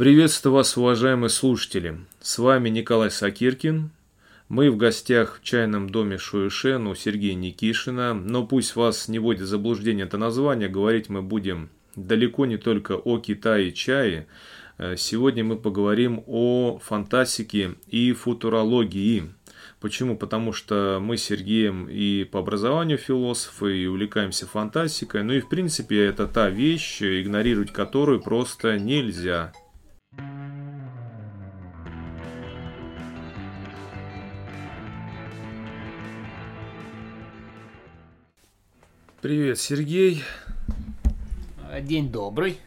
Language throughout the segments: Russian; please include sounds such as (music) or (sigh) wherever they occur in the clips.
Приветствую вас, уважаемые слушатели. С вами Николай Сакиркин. Мы в гостях в чайном доме Шуэшен у Сергея Никишина. Но пусть вас не вводит заблуждение это название. Говорить мы будем далеко не только о Китае и чае. Э, сегодня мы поговорим о фантастике и футурологии. Почему? Потому что мы с Сергеем и по образованию философы, и увлекаемся фантастикой. Ну и в принципе это та вещь, игнорировать которую просто нельзя. Привет, Сергей. День добрый.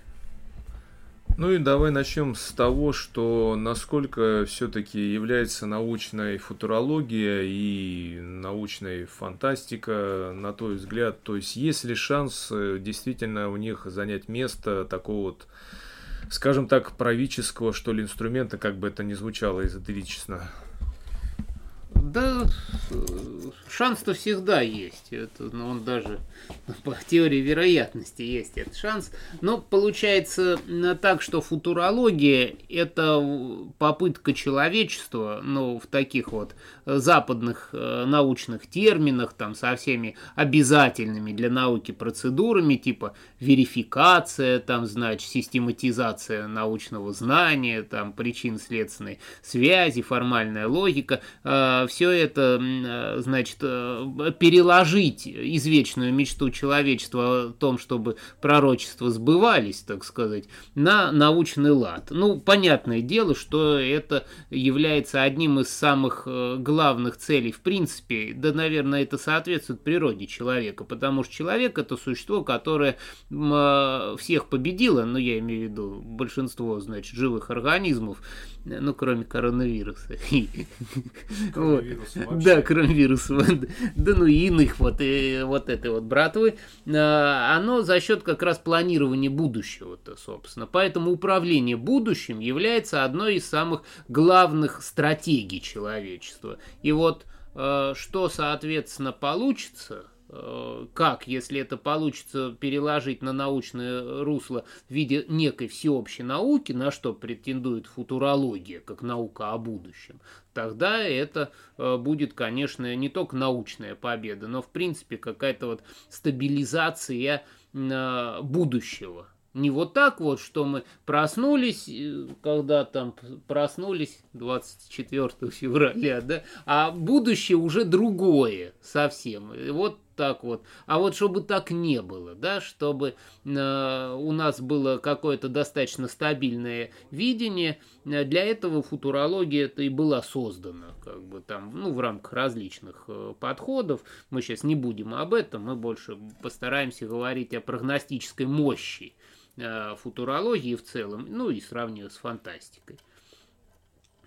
Ну и давай начнем с того, что насколько все-таки является научной футурология и научной фантастика, на твой взгляд, то есть есть ли шанс э, действительно у них занять место такого вот, скажем так, правительского, что ли, инструмента, как бы это ни звучало эзотерично? Да, шанс-то всегда есть. Это, ну, он даже (laughs) по теории вероятности есть этот шанс. Но получается так, что футурология – это попытка человечества, ну, в таких вот западных э, научных терминах, там, со всеми обязательными для науки процедурами, типа верификация, там, значит, систематизация научного знания, там, причин-следственной связи, формальная логика, э, все это, э, значит, переложить извечную мечту человечества о том, чтобы пророчества сбывались, так сказать, на научный лад. Ну, понятное дело, что это является одним из самых главных главных целей в принципе, да, наверное, это соответствует природе человека, потому что человек это существо, которое э, всех победило, ну, я имею в виду большинство, значит, живых организмов, ну, кроме коронавируса. (laughs) Да, кроме вируса. (laughs) Да, ну и иных вот, вот этой вот братвы. А, оно за счет как раз планирования будущего-то, собственно. Поэтому управление будущим является одной из самых главных стратегий человечества. И вот э, что, соответственно, получится – Э, как, если это получится переложить на научное русло в виде некой всеобщей науки, на что претендует футурология, как наука о будущем, тогда это э, будет, конечно, не только научная победа, но, в принципе, какая-то вот стабилизация э, будущего не вот так вот, что мы проснулись, э, когда там проснулись 24 февраля, да, а будущее уже другое совсем. Вот так вот. А вот чтобы так не было, да, чтобы э, у нас было какое-то достаточно стабильное видение, э, для этого футурология это и была создана, как бы там, ну, в рамках различных э, подходов. Мы сейчас не будем об этом, мы больше постараемся говорить о прогностической мощи Э, футурологии в целом, ну и сравнивая с фантастикой.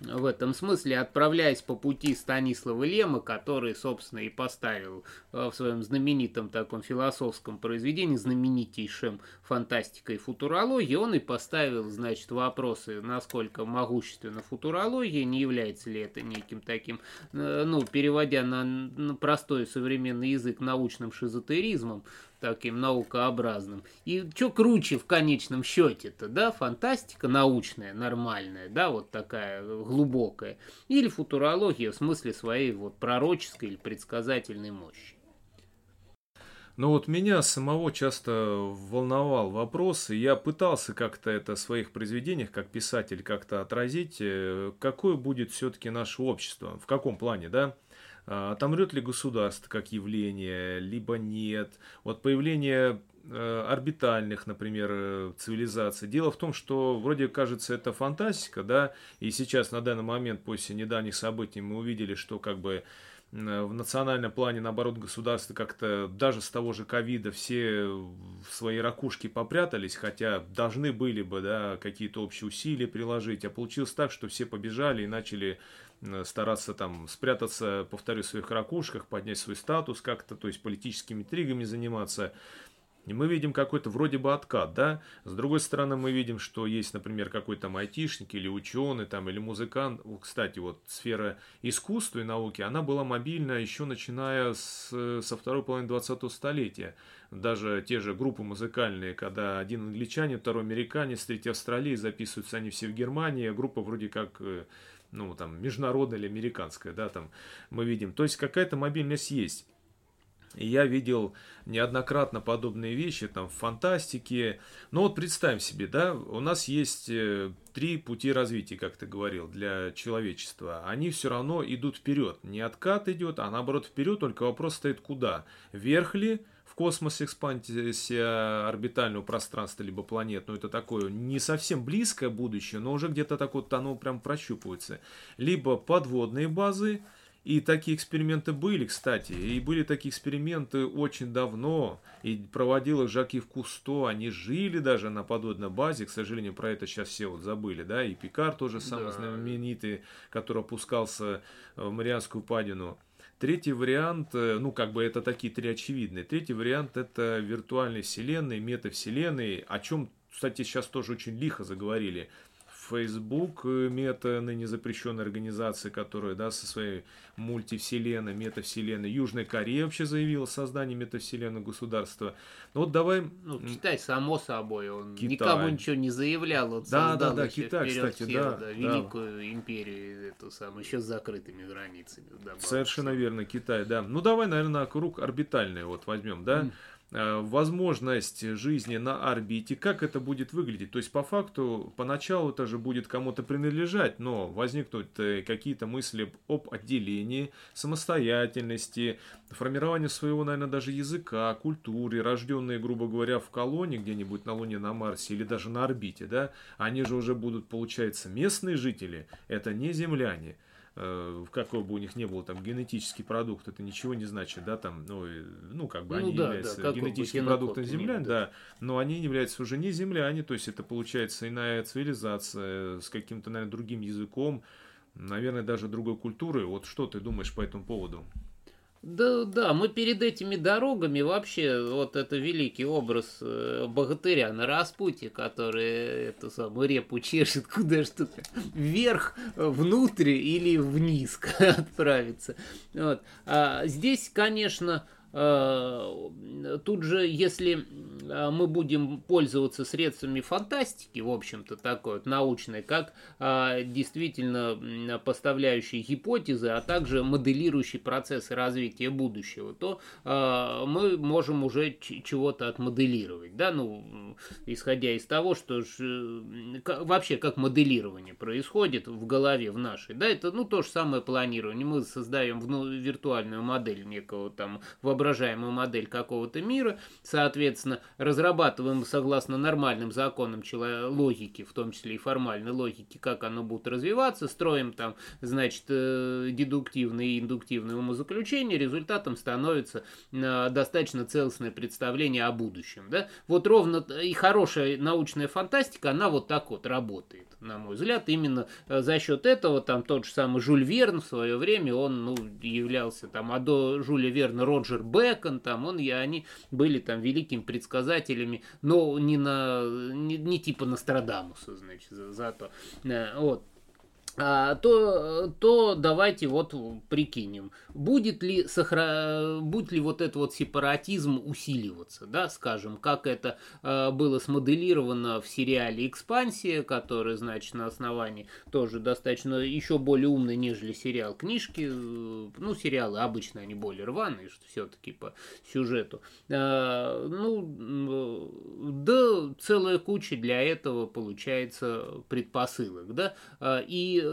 В этом смысле, отправляясь по пути Станислава Лема, который, собственно, и поставил э, в своем знаменитом таком философском произведении, знаменитейшем фантастика и футурология, он и поставил, значит, вопросы, насколько могущественна футурология, не является ли это неким таким, э, ну, переводя на простой современный язык, научным шизотеризмом, таким наукообразным. И что круче в конечном счете-то, да, фантастика научная, нормальная, да, вот такая глубокая, или футурология в смысле своей вот пророческой или предсказательной мощи. Ну вот меня самого часто волновал вопрос, и я пытался как-то это в своих произведениях, как писатель, как-то отразить, э, какое будет все-таки наше общество, в каком плане, да? А, отомрет ли государство как явление, либо нет. Вот появление э, орбитальных, например, э, цивилизаций. Дело в том, что вроде кажется это фантастика, да, и сейчас на данный момент после недавних событий мы увидели, что как бы в национальном плане, наоборот, государство как-то даже с того же ковида все в свои ракушки попрятались, хотя должны были бы, да, какие-то общие усилия приложить, а получилось так, что все побежали и начали Э, стараться там спрятаться, повторю, в своих ракушках, поднять свой статус как-то, то есть политическими интригами заниматься. И мы видим какой-то вроде бы откат, да. С другой стороны, мы видим, что есть, например, какой-то там айтишник или ученый там, или музыкант. Кстати, вот сфера искусства и науки, она была мобильна еще начиная с, со второй половины 20 столетия. Даже те же группы музыкальные, когда один англичанин, второй американец, третий австралиец, записываются они все в Германии, а группа вроде как э, ну, там, международная или американская, да, там мы видим. То есть какая-то мобильность есть. И я видел неоднократно подобные вещи там в фантастике. Но вот представим себе, да, у нас есть э, три пути развития, как ты говорил, для человечества. Они все равно идут вперед. Не откат идет, а наоборот вперед, только вопрос стоит куда. Вверх ли, космос экспансия орбитального пространства либо планет, ну это такое не совсем близкое будущее, но уже где-то так вот оно прям прощупывается. Либо подводные базы, и такие эксперименты были, кстати, и были такие эксперименты очень давно, и проводил их Жаки в Кусто, они жили даже на подводной базе, к сожалению, про это сейчас все вот забыли, да, и Пикар тоже самый да. знаменитый, который опускался в Марианскую падину. Третий вариант, э, ну как бы это такие три очевидные. Третий вариант это виртуальные вселенные, метавселенные, о чем, кстати, сейчас тоже очень лихо заговорили. Facebook, э, мета, ныне запрещенная организация, которая, да, со своей мультивселенной, метавселенной. Южная Корея вообще заявила о создании метавселенной государства. Ну вот давай... Ну, Китай, само собой, он Китай. никому ничего не заявлял. Он да, да, да, Китай, кстати, всех, да, да. Великую да. империю, эту самую, еще с закрытыми границами. Совершенно верно, Китай, да. Ну давай, наверное, круг орбитальный вот возьмем, да. Mm возможность жизни на орбите, как это будет выглядеть. То есть, по факту, поначалу это же будет кому-то принадлежать, но возникнут э, какие-то мысли об отделении, самостоятельности, формировании своего, наверное, даже языка, культуры, рожденные, грубо говоря, в колонии где-нибудь на Луне, на Марсе или даже на орбите, да, они же уже будут, получается, местные жители, это не земляне. Э, какой бы у них ни был там генетический продукт, это ничего не значит, да, там, ну, ну как бы ну, они да, являются да, генетическим продуктом землян, да. да, но они являются уже не земляне, то есть это получается иная цивилизация с каким-то, наверное, другим языком, наверное, даже другой культурой. Вот что ты думаешь по этому поводу? Да, да, мы перед этими дорогами вообще, вот это великий образ э, богатыря на распутье, который эту самую репу чешет, (laughs) куда что вверх, внутрь или вниз (laughs) отправиться. Вот. А здесь, конечно, тут же, если э, мы будем пользоваться средствами фантастики, в общем-то, такой вот научной, как э, действительно поставляющие гипотезы, а также моделирующие процессы развития будущего, то мы можем уже чего-то отмоделировать, да, ну, исходя из того, что вообще как моделирование происходит в голове в нашей, да, это, ну, то же самое планирование, мы создаем виртуальную модель некого там воображения воображаемую модель какого-то мира, соответственно, разрабатываем согласно нормальным законам логики, в том числе и формальной логики, как оно будет развиваться, строим там, значит, э, дедуктивные и индуктивные умозаключения, результатом становится э, достаточно целостное представление о будущем. Да? Вот ровно и хорошая научная фантастика, она вот так вот работает, на мой взгляд, именно э, за счет этого, там тот же самый Жюль Верн в свое время, он ну, являлся там, а до Жюля Верна Роджер Бэкон, там, он и они были там великими предсказателями, но не на, не, не типа Нострадамуса, значит, за, зато. Э, вот. А, то, то давайте вот прикинем, будет ли, сохра... будет ли вот этот вот сепаратизм усиливаться, да, скажем, как это э, было смоделировано в сериале «Экспансия», который, значит, на основании тоже достаточно еще более умный, нежели сериал книжки, ну, сериалы обычно они более рваные, что все-таки по сюжету, э, ну, да, целая куча для этого получается предпосылок, да, и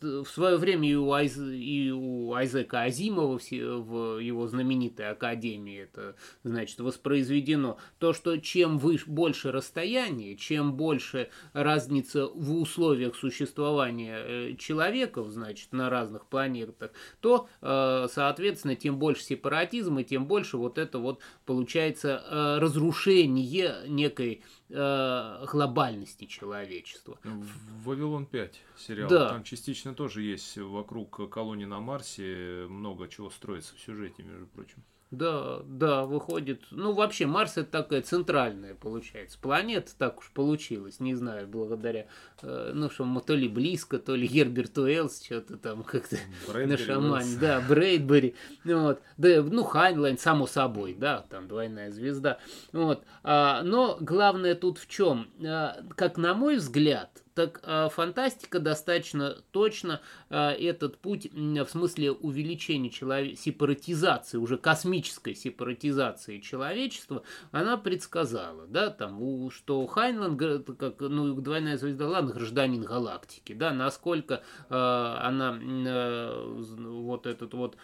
в свое время и у, Айз, и у Айзека Азимова в его знаменитой академии это, значит, воспроизведено, то, что чем выше, больше расстояние, чем больше разница в условиях существования э, человеков, значит, на разных планетах, то, э, соответственно, тем больше сепаратизма, тем больше вот это вот получается э, разрушение некой э, глобальности человечества. Вавилон 5 сериал. Да. Там частично тоже есть вокруг колонии на Марсе много чего строится в сюжете, между прочим. Да, да, выходит. Ну, вообще, Марс это такая центральная, получается, планета, так уж получилось, не знаю, благодаря, э, ну, что мы то ли близко, то ли Герберт Уэллс, что-то там как-то нашаманил. Да, Брэдбери. Вот. Да, ну, Хайнлайн, само собой, да, там двойная звезда. Вот. А, но главное тут в чем? А, как на мой взгляд, так э, фантастика достаточно точно э, этот путь в смысле увеличения человек... сепаратизации, уже космической сепаратизации человечества, она предсказала, да, там, что Хайнланд, как, ну, двойная звезда, ладно, гражданин галактики, да, насколько э, она, э, вот этот вот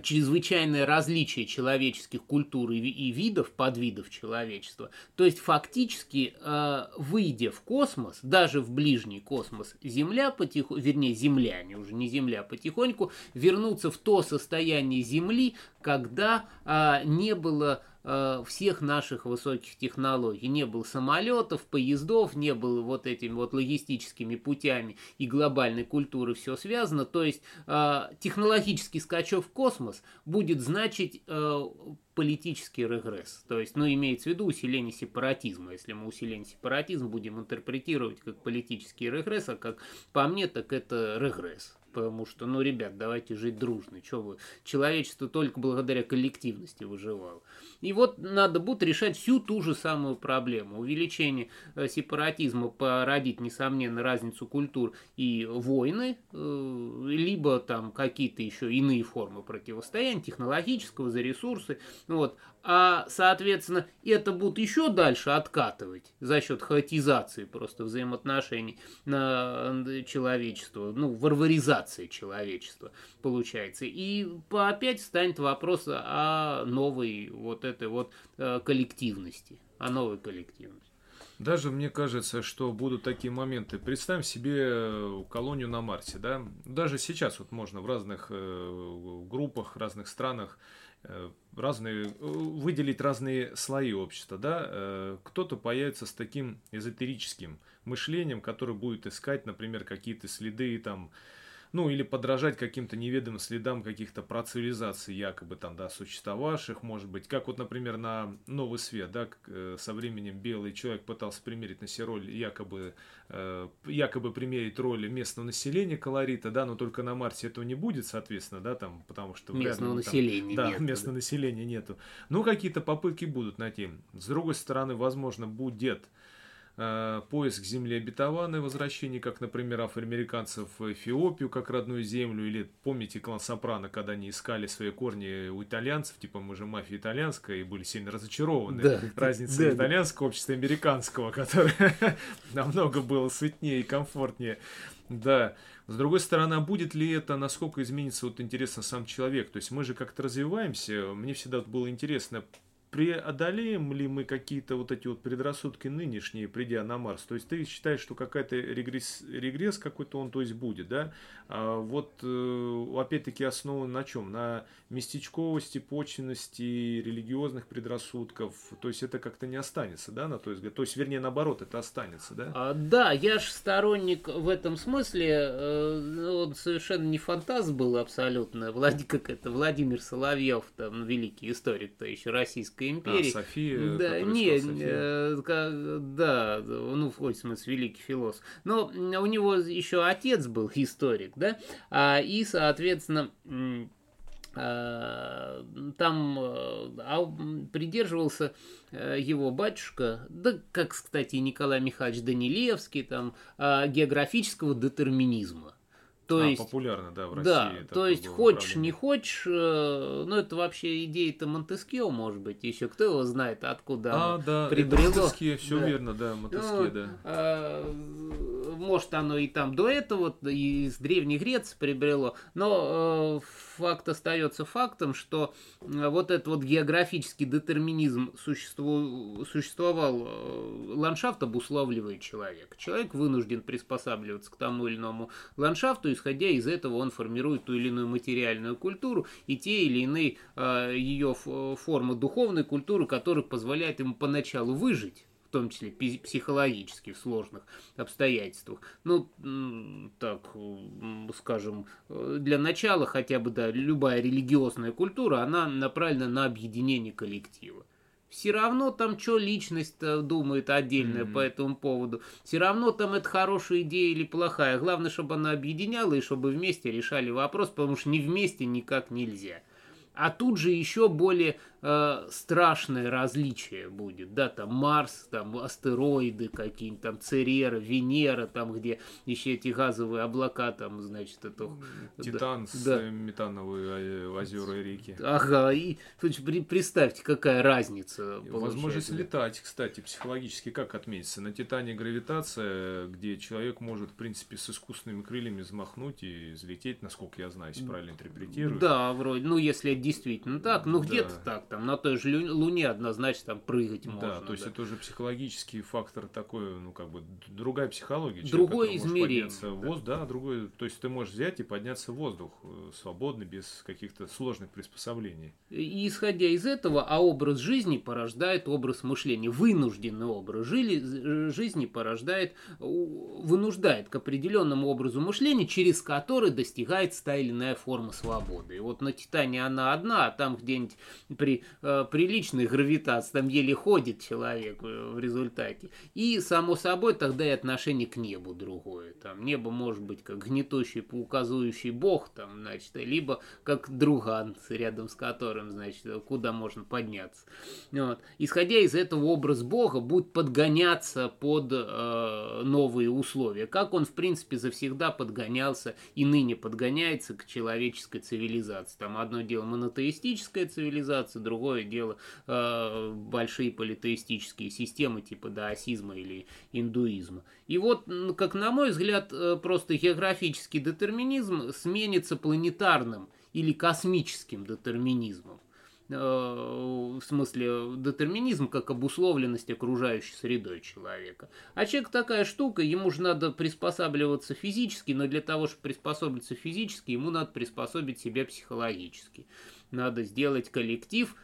чрезвычайное различие человеческих культур и видов, подвидов человечества. То есть фактически, э, выйдя в космос, даже в ближний космос, Земля потихоньку, вернее земляне, уже не Земля, потихоньку вернутся в то состояние Земли, когда э, не было всех наших высоких технологий. Не было самолетов, поездов, не было вот этими вот логистическими путями и глобальной культуры все связано. То есть э, технологический скачок в космос будет значить э, политический регресс. То есть, ну, имеется в виду усиление сепаратизма. Если мы усиление сепаратизма будем интерпретировать как политический регресс, а как по мне, так это регресс потому что, ну, ребят, давайте жить дружно, что вы, человечество только благодаря коллективности выживало. И вот надо будет решать всю ту же самую проблему. Увеличение э, сепаратизма породит, несомненно, разницу культур и войны, э, либо там какие-то еще иные формы противостояния, технологического, за ресурсы. Вот. А, соответственно, это будут еще дальше откатывать за счет хаотизации просто взаимоотношений на человечество, ну, варваризации человечества получается. И опять станет вопрос о новой вот этой вот э, коллективности, о новой коллективности. Даже мне кажется, что будут такие моменты. Представим себе э, колонию на Марсе, да? Даже сейчас вот можно в разных э, группах, разных странах разные, э, выделить разные слои общества, да, э, кто-то появится с таким эзотерическим мышлением, который будет искать, например, какие-то следы там ну или подражать каким-то неведомым следам каких-то процивилизаций, якобы там, да, существовавших, может быть, как вот, например, на Новый Свет, да, э, со временем белый человек пытался примерить на себя роль, якобы, э, якобы примерить роль местного населения колорита, да, но только на Марсе этого не будет, соответственно, да, там, потому что... Местного вряд, населения там, Да, местного населения нету. Ну, какие-то попытки будут найти. С другой стороны, возможно, будет поиск земли обетованной, возвращение, как, например, афроамериканцев в Эфиопию, как родную землю, или помните клан Сопрано, когда они искали свои корни у итальянцев, типа мы же мафия итальянская, и были сильно разочарованы да, разницей да, итальянского общества и американского, (laughs) которое намного было светнее и комфортнее. Да. С другой стороны, а будет ли это, насколько изменится, вот интересно, сам человек? То есть мы же как-то развиваемся. Мне всегда было интересно преодолеем ли мы какие-то вот эти вот предрассудки нынешние, придя на Марс? То есть ты считаешь, что какая-то регресс, регресс какой-то он, то есть будет, да? А вот э, опять-таки основан на чем? На местечковости, почвенности, религиозных предрассудков. То есть это как-то не останется, да, на твой взгляд? То есть, вернее, наоборот, это останется, да? А, да, я же сторонник в этом смысле, э, ну, он совершенно не фантаст был абсолютно. Влад, как это, Владимир Соловьев, там, великий историк-то еще российской Российской империи. А, София, да, не, э, как, да, ну, в смысле, великий философ. Но у него еще отец был историк, да, а, и, соответственно, а, там а, придерживался э, его батюшка, да, как, кстати, Николай Михайлович Данилевский, там, а, географического детерминизма. То а, есть, популярно, да, в России. Да, то есть хочешь, не хочешь, э, ну это вообще идея-то Монтескио, может быть, еще кто его знает, откуда а, да, прибрело. Монтескье, все да. верно, да, Монтескио, ну, да. А, может оно и там до этого, и из Древней Греции прибрело, но э, факт остается фактом, что э, вот этот вот географический детерминизм существу, существовал, э, ландшафт обуславливает человек. Человек вынужден приспосабливаться к тому или иному ландшафту, исходя из этого он формирует ту или иную материальную культуру и те или иные ее формы духовной культуры, которые позволяют ему поначалу выжить том числе психологически в сложных обстоятельствах. Ну, так, скажем, для начала хотя бы, да, любая религиозная культура, она направлена на объединение коллектива все равно там что личность думает отдельная mm-hmm. по этому поводу. Все равно там это хорошая идея или плохая. Главное, чтобы она объединяла и чтобы вместе решали вопрос, потому что не вместе никак нельзя. А тут же еще более э, страшное различие будет, да, там Марс, там астероиды какие-нибудь, там Церера, Венера, там где еще эти газовые облака, там, значит, это... Титан да, с метановые озера и реки. Ага, и при, представьте, какая разница Возможность летать, кстати, психологически как отметиться? На Титане гравитация, где человек может, в принципе, с искусственными крыльями взмахнуть и взлететь, насколько я знаю, если правильно интерпретирую. Да, вроде, ну, если действительно так, ну, да. где-то так, там на той же Луне однозначно там прыгать можно. Да, то есть да. это уже психологический фактор такой, ну как бы другая психология. Другое измерение. Да. Воздух, да, другой, то есть ты можешь взять и подняться в воздух э, свободно, без каких-то сложных приспособлений. И исходя из этого, а образ жизни порождает образ мышления. Вынужденный образ жизни порождает, вынуждает к определенному образу мышления, через который достигается та или иная форма свободы. И вот на Титане она одна, а там где-нибудь при э, приличной гравитации, там еле ходит человек э, в результате. И, само собой, тогда и отношение к небу другое. Там небо может быть как гнетущий, поуказующий бог, там, значит, либо как друган, рядом с которым, значит, куда можно подняться. Вот. Исходя из этого, образ бога будет подгоняться под э, новые условия, как он, в принципе, завсегда подгонялся и ныне подгоняется к человеческой цивилизации. Там одно дело монотеистическая цивилизация, другое дело э, большие политеистические системы типа даосизма или индуизма. И вот, как на мой взгляд, э, просто географический детерминизм сменится планетарным или космическим детерминизмом э, в смысле детерминизм как обусловленность окружающей средой человека. А человек такая штука, ему же надо приспосабливаться физически, но для того, чтобы приспособиться физически, ему надо приспособить себя психологически. Надо сделать коллектив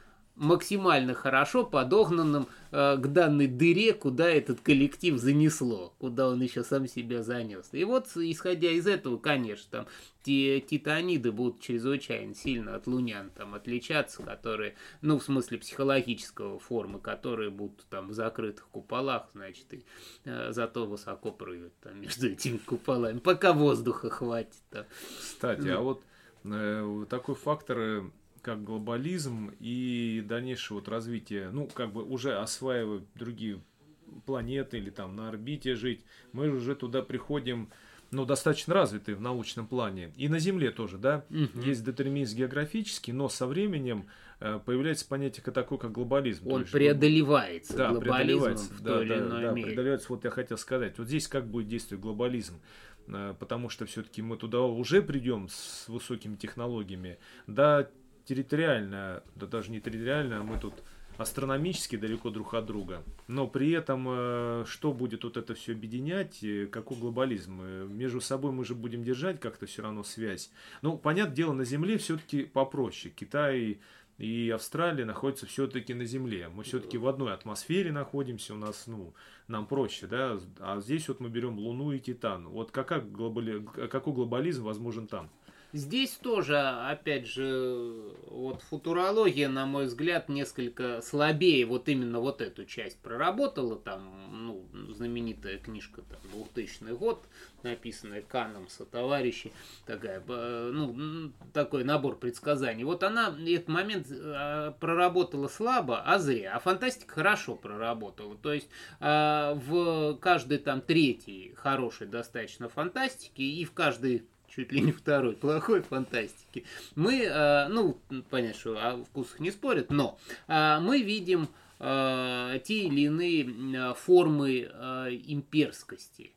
максимально хорошо подогнанным э, к данной дыре, куда этот коллектив занесло, куда он еще сам себя занес. И вот, исходя из этого, конечно, там те титаниды будут чрезвычайно сильно от лунян там отличаться, которые, ну, в смысле психологического формы, которые будут там в закрытых куполах, значит, и э, зато высоко прыгают там между этими куполами, пока воздуха хватит. Там. Кстати, а вот э, такой фактор э, как глобализм и дальнейшее вот развитие, ну, как бы уже осваивая другие планеты или там на орбите жить, мы уже туда приходим, ну, достаточно развитые в научном плане. И на Земле тоже, да, угу. есть детерминизм географический, но со временем э, появляется понятие такое, как глобализм. Он есть, преодолевается да, преодолевается, в той да, или иной да, мере. преодолевается, вот я хотел сказать. Вот здесь как будет действовать глобализм? Э, потому что все-таки мы туда уже придем с высокими технологиями. Да, территориально, да даже не территориально, а мы тут астрономически далеко друг от друга. Но при этом, э, что будет вот это все объединять, э, какой глобализм? Э, между собой мы же будем держать как-то все равно связь. Ну, понятное дело, на Земле все-таки попроще. Китай и Австралия находятся все-таки на Земле. Мы все-таки в одной атмосфере находимся, у нас, ну, нам проще, да, а здесь вот мы берем Луну и Титан. Вот какая глобали... какой глобализм возможен там? Здесь тоже, опять же, вот футурология, на мой взгляд, несколько слабее вот именно вот эту часть проработала. Там, ну, знаменитая книжка, там, 2000 год, написанная Каном со товарищи, такая, ну, такой набор предсказаний. Вот она этот момент а, проработала слабо, а зря. А фантастика хорошо проработала. То есть а, в каждой там третьей хорошей достаточно фантастики и в каждой чуть ли не второй плохой фантастики, мы, э, ну, понятно, что о вкусах не спорят, но э, мы видим э, те или иные формы имперскости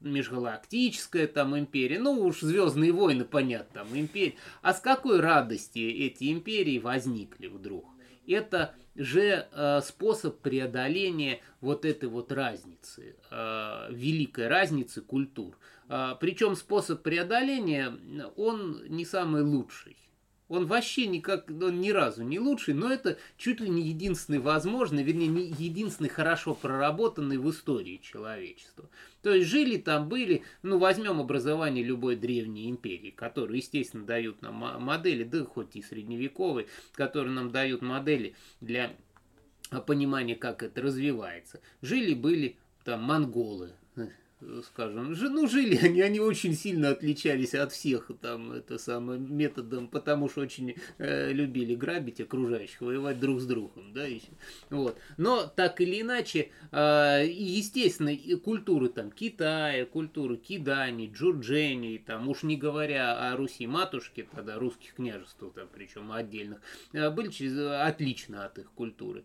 межгалактическая там империя, ну уж Звездные войны, понятно, там империя. А с какой радости эти империи возникли вдруг? Это же э, способ преодоления вот этой вот разницы, э, великой разницы культур. А, Причем способ преодоления, он не самый лучший. Он вообще никак, он ни разу не лучший, но это чуть ли не единственный возможный, вернее, не единственный хорошо проработанный в истории человечества. То есть жили там, были, ну, возьмем образование любой древней империи, которые, естественно, дают нам модели, да хоть и средневековые, которые нам дают модели для понимания, как это развивается. Жили, были там монголы, скажем, ну, жили они, они очень сильно отличались от всех там, это самым методом, потому что очень э, любили грабить окружающих, воевать друг с другом, да, еще. Вот. Но так или иначе, э, естественно, и культуры там Китая, культуры Кидани, Джурджени, там, уж не говоря о Руси матушки, тогда русских княжеств, там, причем отдельных, э, были через, отлично от их культуры.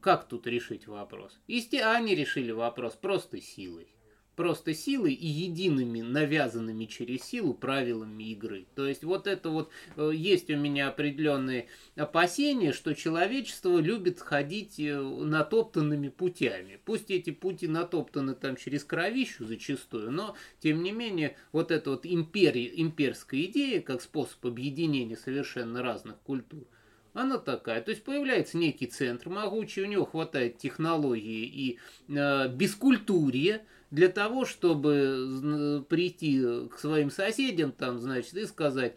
Как тут решить вопрос? Есте... Они решили вопрос просто силой просто силой и едиными навязанными через силу правилами игры. То есть вот это вот э, есть у меня определенные опасения, что человечество любит ходить э, натоптанными путями. Пусть эти пути натоптаны там через кровищу зачастую, но тем не менее вот эта вот империя, имперская идея как способ объединения совершенно разных культур, она такая. То есть появляется некий центр могучий, у него хватает технологии и э, бескультурия, для того, чтобы прийти к своим соседям, там, значит, и сказать,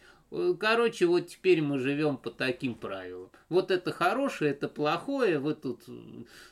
Короче, вот теперь мы живем по таким правилам. Вот это хорошее, это плохое, вы тут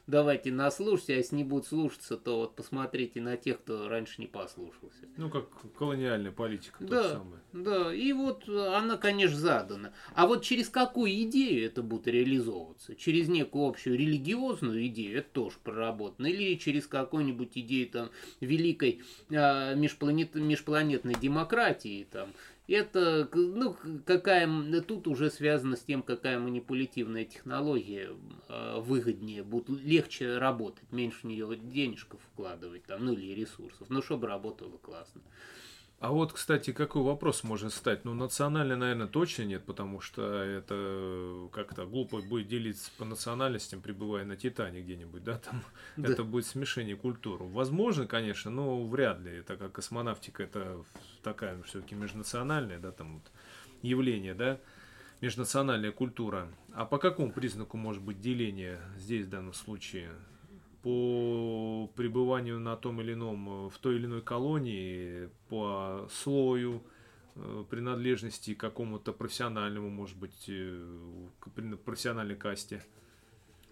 давайте наслушайте, а если не будут слушаться, то вот посмотрите на тех, кто раньше не послушался. Ну, как колониальная политика. Да, да, и вот она, конечно, задана. А вот через какую идею это будет реализовываться? Через некую общую религиозную идею, это тоже проработано, или через какую-нибудь идею там великой а, межпланет, межпланетной демократии, там, это, ну, какая, тут уже связано с тем, какая манипулятивная технология э, выгоднее, будет легче работать, меньше в нее денежков вкладывать, там, ну, или ресурсов, ну, чтобы работало классно. А вот, кстати, какой вопрос может стать? Ну, национальный, наверное, точно нет, потому что это как-то глупо будет делиться по национальностям, пребывая на Титане где-нибудь, да, там (laughs) да. это будет смешение культур. Возможно, конечно, но вряд ли, так как космонавтика это такая все-таки межнациональная, да, там вот явление, да, межнациональная культура. А по какому признаку может быть деление здесь в данном случае? По пребыванию на том или ином, в той или иной колонии, по слою э, принадлежности к какому-то профессиональному, может быть, э, профессиональной касте.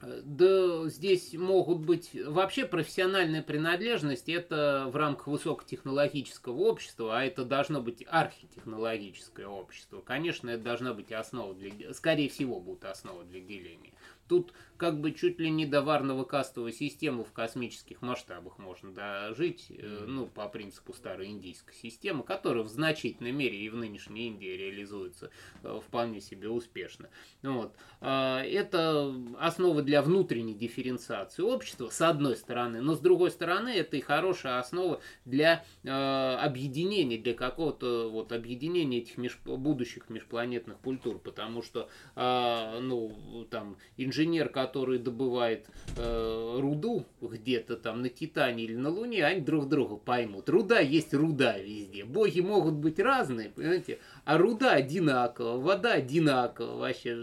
Да, здесь могут быть... Вообще профессиональная принадлежность это в рамках высокотехнологического общества, а это должно быть архитехнологическое общество. Конечно, это должна быть основа для... Скорее всего, будет основа для деления. Тут как бы чуть ли не до варного кастовой системы в космических масштабах можно дожить, mm-hmm. ну, по принципу старой индийской системы, которая в значительной мере и в нынешней Индии реализуется э, вполне себе успешно. Вот. А, это основа для внутренней дифференциации общества, с одной стороны, но с другой стороны, это и хорошая основа для э, объединения, для какого-то вот объединения этих меж, будущих межпланетных культур, потому что, а, ну, там, инженер, который который добывает э, руду где-то там на Титане или на Луне, они друг друга поймут. Руда есть руда везде. Боги могут быть разные, понимаете, а руда одинакова, вода одинакова, вообще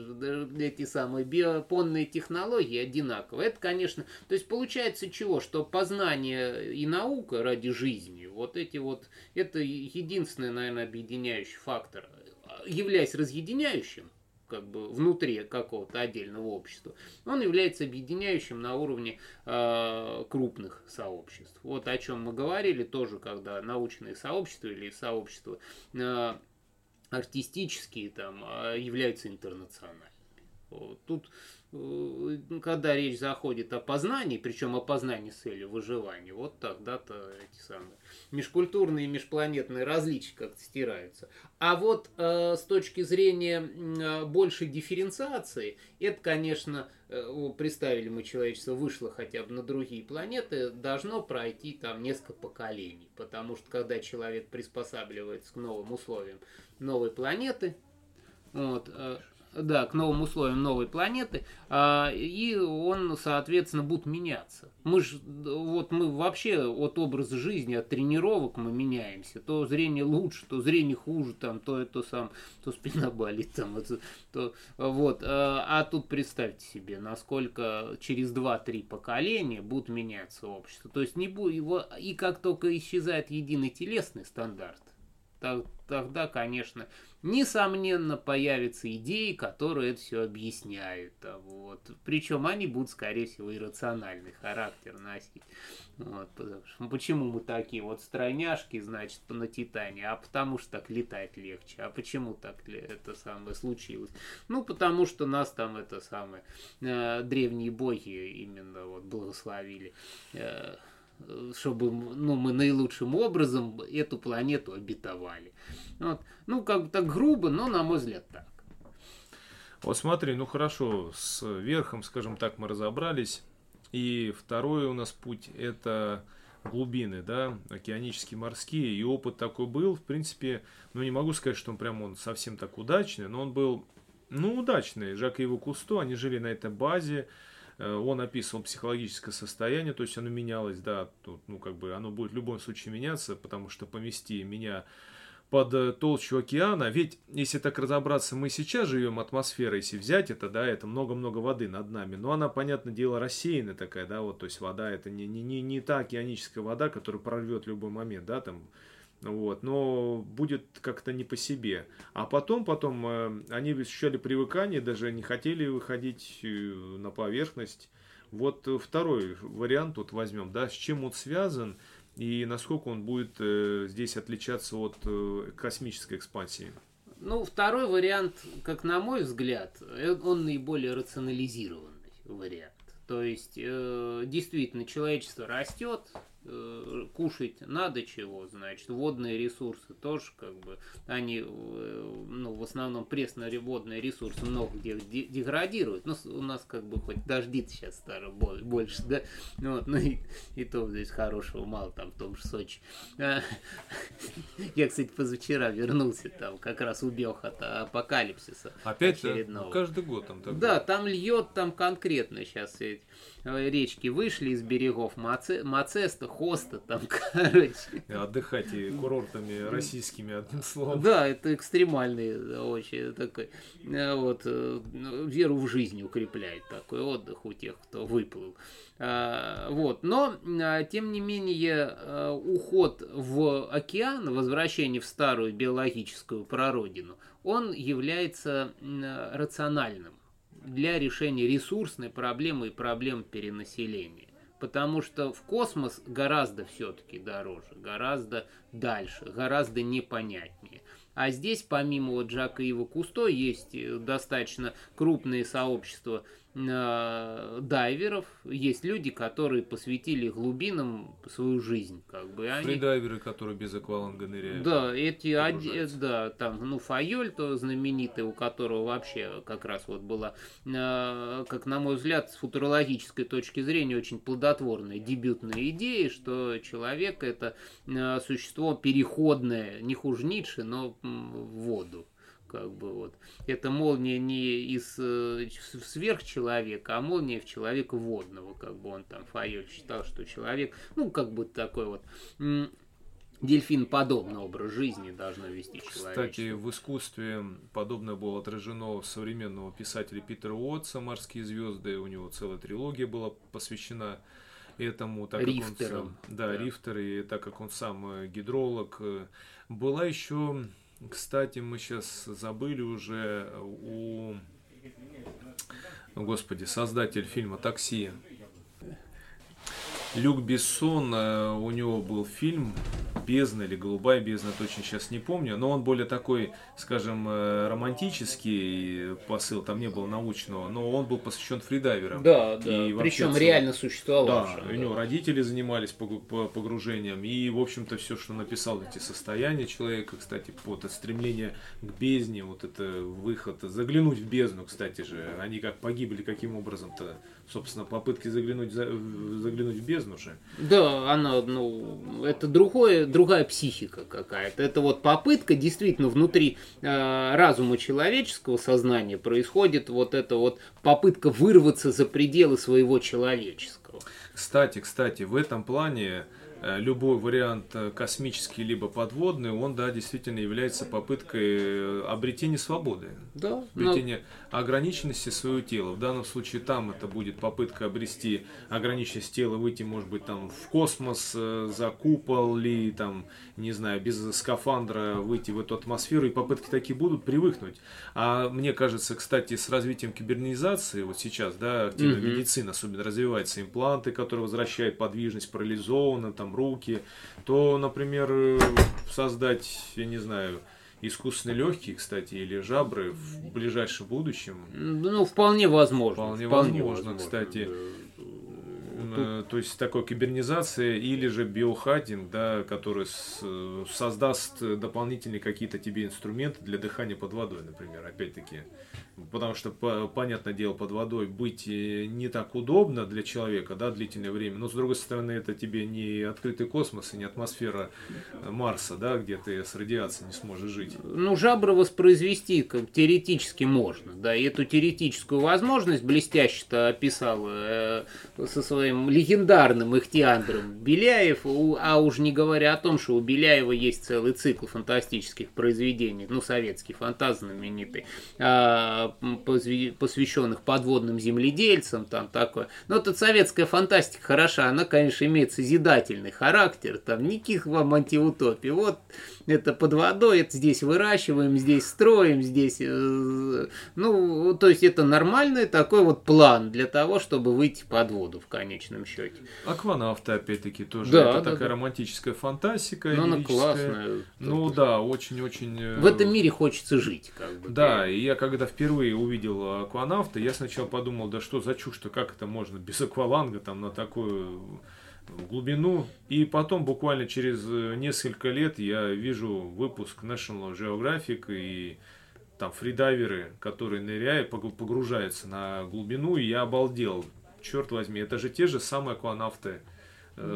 эти самые биопонные технологии одинаковые. Это, конечно, то есть получается чего, что познание и наука ради жизни, вот эти вот, это единственный, наверное, объединяющий фактор, являясь разъединяющим, как бы внутри какого-то отдельного общества, он является объединяющим на уровне э, крупных сообществ. Вот о чем мы говорили тоже, когда научные сообщества или сообщества э, артистические там э, являются интернациональными. Вот. Тут когда речь заходит о познании, причем о познании с целью выживания, вот тогда-то эти самые межкультурные и межпланетные различия как-то стираются. А вот э, с точки зрения э, большей дифференциации, это, конечно, э, представили мы человечество вышло хотя бы на другие планеты, должно пройти там несколько поколений, потому что когда человек приспосабливается к новым условиям новой планеты, вот, э, да, к новым условиям новой планеты, а, и он, соответственно, будет меняться. Мы же, вот мы вообще от образа жизни, от тренировок мы меняемся. То зрение лучше, то зрение хуже, там, то это сам, то спина (laughs) болит, там, это, то, вот. А, а тут представьте себе, насколько через 2-3 поколения будут меняться общество. То есть не будет его, и как только исчезает единый телесный стандарт, тогда, конечно, несомненно, появятся идеи, которые это все объясняют. А вот. Причем они будут, скорее всего, иррациональный характер носить. Вот, что, почему мы такие вот стройняшки, значит, на Титане? А потому что так летать легче. А почему так это самое случилось? Ну, потому что нас там это самое э, древние боги именно вот благословили. Э, чтобы ну, мы наилучшим образом эту планету обетовали. Вот. Ну, как бы так грубо, но, на мой взгляд, так. Вот смотри, ну хорошо, с верхом, скажем так, мы разобрались. И второй у нас путь это глубины, да, океанические, морские. И опыт такой был, в принципе, ну не могу сказать, что он прям он совсем так удачный, но он был, ну, удачный. Жак и его Кусто, они жили на этой базе, он описывал психологическое состояние, то есть оно менялось, да, тут, ну, как бы оно будет в любом случае меняться, потому что помести меня под э, толщу океана, ведь если так разобраться, мы сейчас живем атмосферой, если взять это, да, это много-много воды над нами, но она, понятное дело, рассеянная такая, да, вот, то есть вода это не, не, не, не та океаническая вода, которая прорвет любой момент, да, там, вот, но будет как-то не по себе. А потом, потом э, они ощущали привыкание, даже не хотели выходить э, на поверхность. Вот второй вариант вот возьмем, да, с чем он связан и насколько он будет э, здесь отличаться от э, космической экспансии. Ну, второй вариант, как на мой взгляд, э, он наиболее рационализированный вариант. То есть, э, действительно, человечество растет, Э, кушать надо чего, значит, водные ресурсы тоже как бы, они, э, ну, в основном пресноводные ресурсы много где деградируют, но у нас как бы хоть дождит сейчас старо больше, да, ну, вот, ну и, и то здесь хорошего мало там в том же Сочи. А, я, кстати, позавчера вернулся там, как раз убег от апокалипсиса. Опять очередного. каждый год там так. Да, там льет там конкретно сейчас Э, речки вышли из берегов Маце, Мацеста, Хоста, там, (laughs) короче. Отдыхать и курортами российскими, одним словом. Да, это экстремальный очень такой, э, вот, э, веру в жизнь укрепляет такой отдых у тех, кто выплыл. Вот, но, тем не менее, уход в океан, возвращение в старую биологическую прародину, он является рациональным для решения ресурсной проблемы и проблем перенаселения. Потому что в космос гораздо все-таки дороже, гораздо дальше, гораздо непонятнее. А здесь, помимо вот Джака Ива Кусто, есть э, достаточно крупные сообщества дайверов. Есть люди, которые посвятили глубинам свою жизнь. Как бы. Они... Фридайверы, которые без акваланга ныряют. Да, эти, од... да, там, ну, Файоль, то знаменитый, у которого вообще как раз вот была, э, как на мой взгляд, с футурологической точки зрения очень плодотворная дебютная идея, что человек это э, существо переходное, не хуже Ницше, но в воду как бы вот. Это молния не из э, сверхчеловека, а молния в человека водного, как бы он там Файоль считал, что человек, ну, как бы такой вот дельфин подобный образ жизни должно вести человек. Кстати, в искусстве подобное было отражено современного писателя Питера Уотса «Морские звезды». У него целая трилогия была посвящена этому, так Рифтером. как он сам, да, да. Рифтер, и так как он сам э, гидролог. Э, была еще кстати, мы сейчас забыли уже у... Господи, создатель фильма «Такси». Люк Бессон, э, у него был фильм бездна или голубая бездна, точно сейчас не помню, но он более такой, скажем, э, романтический посыл, там не было научного, но он был посвящен фридайверам. Да, да, и причем целом, реально существовавшим. Да, да, у него родители занимались погружением, и, в общем-то, все, что написал, эти состояния человека, кстати, вот это стремление к бездне, вот это выход, заглянуть в бездну, кстати же, они как погибли, каким образом-то, собственно, попытки заглянуть, заглянуть в бездну, бездну же. Да, она, ну, это другое, другая психика какая-то. Это вот попытка действительно внутри э, разума человеческого сознания происходит вот эта вот попытка вырваться за пределы своего человеческого. Кстати, кстати, в этом плане любой вариант э, космический либо подводный, он, да, действительно является попыткой э, обретения свободы. Да. Обретения но... ограниченности своего тела. В данном случае там это будет попытка обрести ограниченность тела, выйти, может быть, там в космос, за купол, или там, не знаю, без скафандра выйти в эту атмосферу. И попытки такие будут привыкнуть. А мне кажется, кстати, с развитием кибернизации, вот сейчас, да, активно mm-hmm. медицина особенно развивается, импланты, которые возвращают подвижность, парализованным, там, там руки, то, например, создать, я не знаю, искусственные легкие, кстати, или жабры в ближайшем будущем. Ну, вполне возможно. Вполне, вполне возможно, возможно, кстати. Да. Э, то есть такой кибернизация или же биохаддинг, да, который с, создаст дополнительные какие-то тебе инструменты для дыхания под водой, например, опять-таки. Потому что, понятное дело, под водой быть э, не так удобно для человека, да, длительное время, но с другой стороны, это тебе не открытый космос и не атмосфера Марса, да, где ты с радиацией не сможешь жить. Ну, жабры воспроизвести как теоретически можно, да, и эту теоретическую возможность блестяще-то описал э, со своим легендарным ихтиандром Беляев, а уж не говоря о том, что у Беляева есть целый цикл фантастических произведений, ну, советский фантаз знаменитый, э, посвященных подводным земледельцам, там такое. Но это советская фантастика хороша, она, конечно, имеет созидательный характер, там никаких вам антиутопий. Вот это под водой, это здесь выращиваем, здесь строим, здесь... Э, ну, то есть это нормальный такой вот план для того, чтобы выйти под воду в конечном счете. Акванавты, опять-таки, тоже. Да, это да, такая да. романтическая фантастика. Ну, она классная. Ну, да, очень-очень... Э, в этом мире хочется жить, как бы. Да, и я когда впервые увидел акванавта, я сначала подумал, да что за чушь-то, как это можно без акваланга там на такую глубину. И потом, буквально через э, несколько лет, я вижу выпуск National Geographic и там фридайверы, которые ныряют, погружаются на глубину, и я обалдел. Черт возьми, это же те же самые акванавты,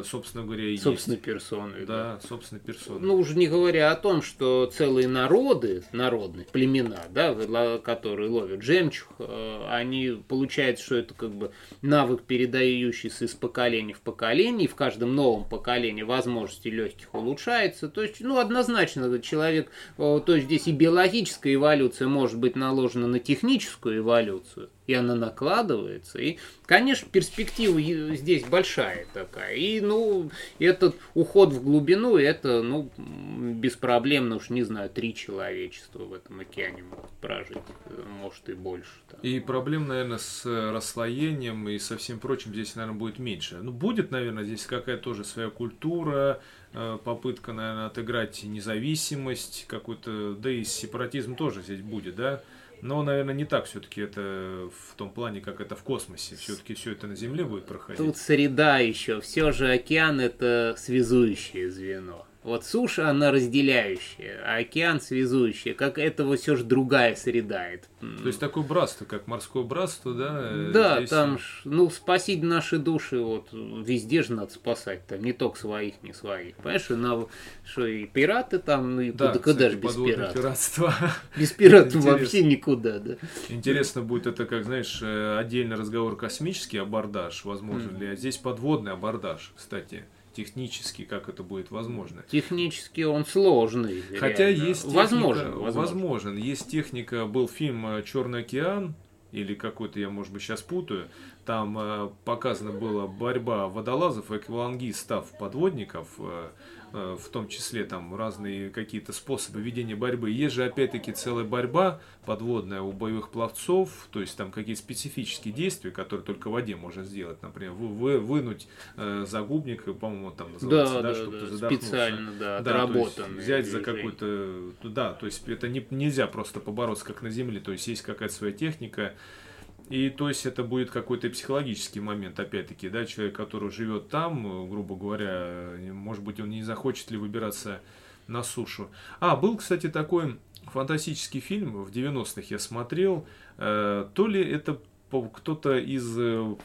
собственно говоря, и Собственной есть. персоной. Да, да, собственной персоной. Ну, уже не говоря о том, что целые народы, народные племена, да, которые ловят жемчуг, э, они, получается, что это как бы навык, передающийся из поколения в поколение, и в каждом новом поколении возможности легких улучшаются. То есть, ну, однозначно, человек, э, то есть здесь и биологическая эволюция может быть наложена на техническую эволюцию, и она накладывается. И, конечно, перспектива здесь большая такая. И, ну, этот уход в глубину, это, ну, беспроблемно, уж не знаю, три человечества в этом океане могут прожить, может и больше. Там. И проблем, наверное, с расслоением и со всем прочим здесь, наверное, будет меньше. Ну, будет, наверное, здесь какая-то тоже своя культура, э, попытка, наверное, отыграть независимость какую-то, да и сепаратизм тоже здесь будет, да, но, наверное, не так все-таки это в том плане, как это в космосе. Все-таки все это на Земле будет проходить. Тут среда еще. Все же океан это связующее звено. Вот суша, она разделяющая, а океан связующий. Как этого все же другая среда. То есть такое братство, как морское братство, да? Да, Здесь... там, ну, спасить наши души, вот, везде же надо спасать, там, не только своих, не своих. Понимаешь, на, что и пираты там, ну, и да, куда, кстати, куда же (laughs) без пиратов? пиратство. Без пиратов вообще никуда, да. Интересно будет это, как, знаешь, э, отдельный разговор космический абордаж, возможно ли, а здесь подводный абордаж, кстати технически, как это будет возможно. Технически он сложный. Хотя реально. есть техника, возможен, возможен. возможен. Есть техника, был фильм э, Черный океан, или какой-то я, может быть, сейчас путаю. Там э, показана была борьба водолазов и аквалангистов, подводников. Э, Э, в том числе там разные какие-то способы ведения борьбы. Есть же опять-таки целая борьба подводная у боевых пловцов, то есть там какие-то специфические действия, которые только в воде можно сделать, например, вы, вы, вынуть э, загубник, по-моему, там называется, да, да, да чтобы да, задохнулся. Специально, да, да взять за какой-то, да, то есть это не, нельзя просто побороться как на земле, то есть есть какая-то своя техника, и то есть это будет какой-то психологический момент, опять-таки, да, человек, который живет там, грубо говоря, может быть, он не захочет ли выбираться на сушу. А, был, кстати, такой фантастический фильм, в 90-х я смотрел, э, то ли это кто-то из э,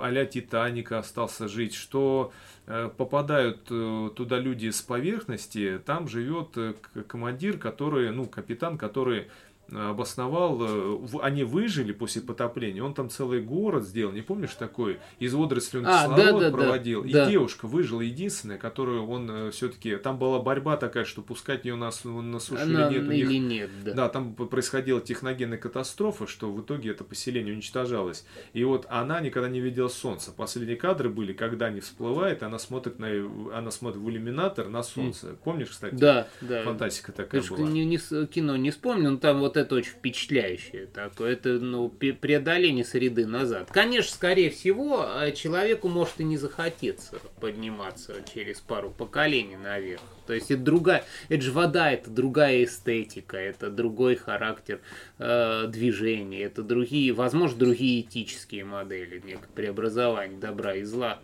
а-ля Титаника остался жить, что э, попадают э, туда люди с поверхности, там живет э, командир, который, ну, капитан, который обосновал, э, они выжили после потопления, он там целый город сделал, не помнишь такой, из водорослей он а, кислород да, да, проводил, да, и да. девушка выжила единственная, которую он э, все-таки, там была борьба такая, что пускать ее на, на сушу Она, или нет. Или них, нет, да. Да, там происходила техногенная катастрофа, что в итоге это поселение уничтожалось. И вот она никогда не видела солнца. Последние кадры были, когда они всплывает, она смотрит на, она смотрит в иллюминатор на солнце. Помнишь, кстати? Да, да. Фантастика такая Ты была. Не, не, кино не вспомнил, но там вот это очень впечатляющее такое. Это ну, преодоление среды назад. Конечно, скорее всего, э, человеку может и не захотеться подниматься через пару поколений наверх. То есть это другая, это же вода, это другая эстетика, это другой характер э, движения, это другие, возможно, другие этические модели, некое преобразование добра и зла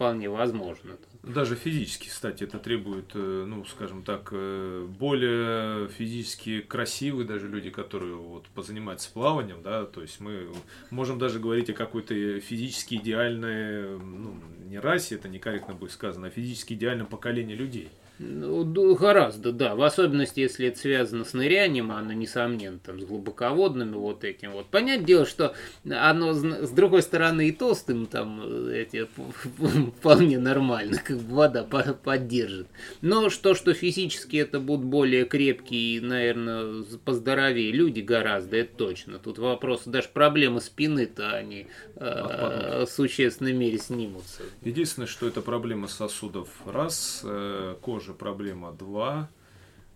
вполне возможно. Даже физически, кстати, это требует, э, ну, скажем так, э, более физически красивые даже люди, которые вот позанимаются плаванием, да, то есть мы можем даже говорить о какой-то физически идеальной, ну, не расе, это некорректно будет сказано, а физически идеальном поколении людей. Ну, гораздо, да. В особенности, если это связано с нырянием, оно, несомненно, там, с глубоководными вот этим вот. Понятное дело, что оно, с другой стороны, и толстым там эти (laughs) вполне нормально, как бы вода поддержит. Но что, что физически это будут более крепкие и, наверное, поздоровее люди гораздо, это точно. Тут вопрос, даже проблемы спины-то они э, в существенной мере снимутся. Единственное, что это проблема сосудов. Раз, э, кожа тоже проблема 2.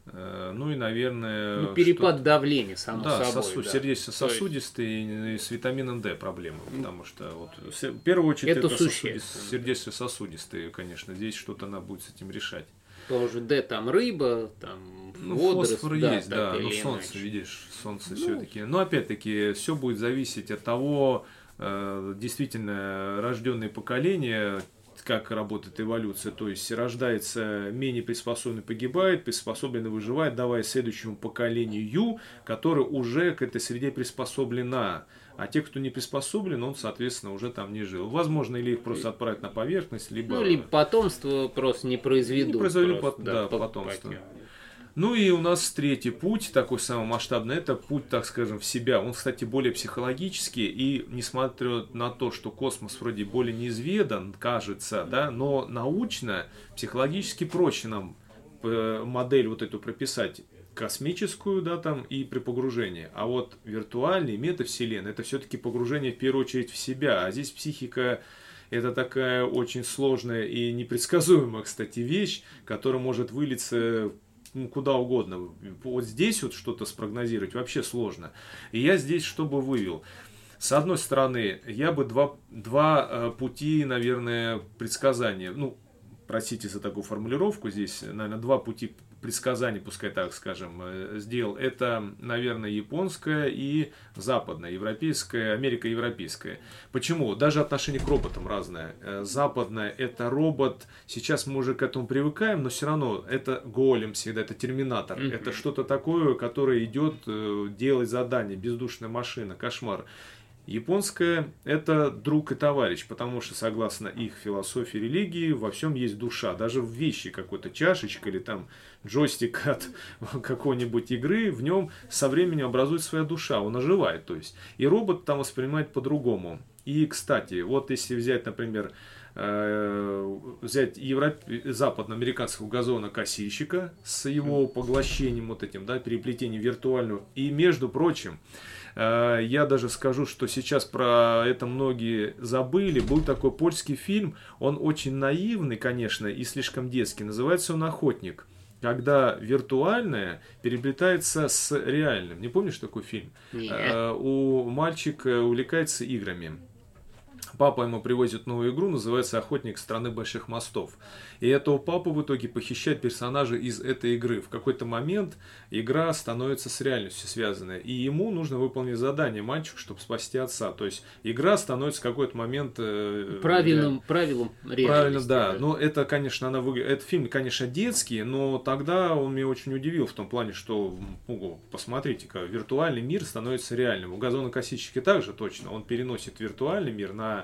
Э, ну и, наверное... Ну, перепад что... давления, само да, собой. Сосуд, да, сердечно-сосудистый и с витамином D проблемы. Потому что вот, в первую очередь это, это сердечно-сосудистые, конечно. Здесь что-то она будет с этим решать. Тоже D там рыба, там ну, водоросль, фосфор да, есть, да, но солнце, иначе. видишь, солнце ну, все-таки. Но опять-таки все будет зависеть от того, э, действительно рожденные поколения как работает эволюция, то есть рождается менее приспособленный, погибает, приспособленный выживает, давая следующему поколению, которое уже к этой среде приспособлена. А те, кто не приспособлен, он, соответственно, уже там не жил. Возможно, или их просто отправить на поверхность, либо... Ну, либо потомство просто не произведут. Не произведут, просто, да, да, потомство. По ну и у нас третий путь, такой самый масштабный, это путь, так скажем, в себя. Он, кстати, более психологический, и несмотря на то, что космос вроде более неизведан, кажется, да, но научно, психологически проще нам э, модель вот эту прописать космическую, да, там, и при погружении. А вот виртуальный метавселенная, это все-таки погружение в первую очередь в себя. А здесь психика это такая очень сложная и непредсказуемая, кстати, вещь, которая может вылиться ну, куда угодно. Вот здесь вот что-то спрогнозировать вообще сложно. И я здесь что бы вывел? С одной стороны, я бы два, два э, пути, наверное, предсказания, ну, простите за такую формулировку здесь, наверное, два пути предсказаний, пускай так скажем, э, сделал, это, наверное, японская и западная, европейская, Америка-европейская. Почему? Даже отношение к роботам разное. Э, западная – это робот, сейчас мы уже к этому привыкаем, но все равно это голем всегда, это терминатор. Mm-hmm. Это что-то такое, которое идет э, делать задание, бездушная машина, кошмар. Японская – это друг и товарищ, потому что, согласно их философии религии, во всем есть душа. Даже в вещи какой-то чашечка или там джойстик от (laughs) какой-нибудь игры, в нем со временем образуется своя душа, он оживает. То есть. И робот там воспринимает по-другому. И, кстати, вот если взять, например, э, взять европ... западноамериканского газонокосильщика с его поглощением вот этим, да, переплетением виртуального. И, между прочим, я даже скажу, что сейчас про это многие забыли. Был такой польский фильм, он очень наивный, конечно, и слишком детский. Называется он «Охотник» когда виртуальное переплетается с реальным. Не помнишь такой фильм? Нет. Э, у мальчика увлекается играми. Папа ему привозит новую игру, называется «Охотник страны больших мостов». И этого папу в итоге похищает персонажи из этой игры. В какой-то момент игра становится с реальностью связанная. И ему нужно выполнить задание мальчику, чтобы спасти отца. То есть игра становится в какой-то момент... Э, Правильным, э, правилом реальности. Правильно, да. да. Но это, конечно, она выглядит... Этот фильм, конечно, детский, но тогда он меня очень удивил в том плане, что, ого, посмотрите-ка, виртуальный мир становится реальным. У газонокосильщики также точно. Он переносит виртуальный мир на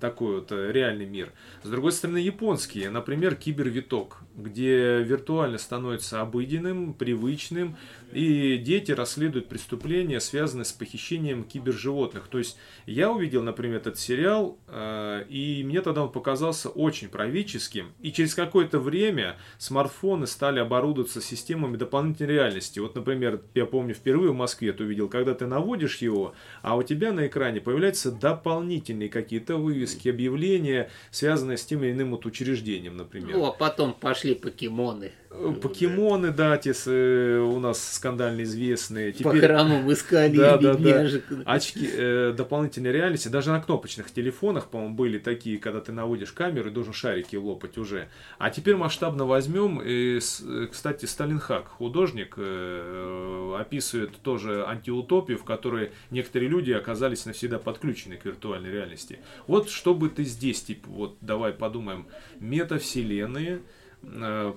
такой вот э, реальный мир. С другой стороны, японские, например, кибервиток, где виртуально становится обыденным, привычным, и дети расследуют преступления, связанные с похищением киберживотных. То есть я увидел, например, этот сериал, э, и мне тогда он показался очень правительским. И через какое-то время смартфоны стали оборудоваться системами дополнительной реальности. Вот, например, я помню, впервые в Москве это увидел, когда ты наводишь его, а у тебя на экране появляются дополнительные какие-то вывески, объявления, связанные с тем или иным вот учреждением, например. Ну, а потом пошли покемоны. Э, покемоны, да, те э, у нас скандально известные. Теперь... По храмам искали да, да, да. Очки э, дополнительной реальности. Даже на кнопочных телефонах, по-моему, были такие, когда ты наводишь камеру и должен шарики лопать уже. А теперь масштабно возьмем. И, э, кстати, Сталин Хак, художник, э, описывает тоже антиутопию, в которой некоторые люди оказались навсегда подключены к виртуальной реальности. Вот чтобы ты здесь, типа, вот давай подумаем, метавселенные, Э,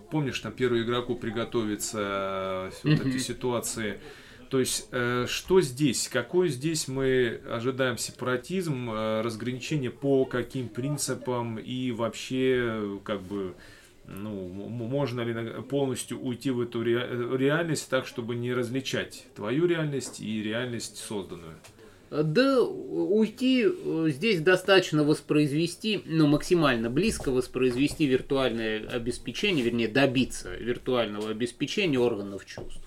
помнишь, там первому игроку приготовиться э, вот эти ситуации. То есть, э, что здесь? Какой здесь мы ожидаем сепаратизм, разграничение по каким принципам и вообще, как бы, ну, можно ли полностью уйти в эту реальность так, чтобы не различать твою реальность и реальность созданную? Да уйти э, здесь достаточно воспроизвести, ну максимально близко воспроизвести виртуальное обеспечение, вернее добиться виртуального обеспечения органов чувств.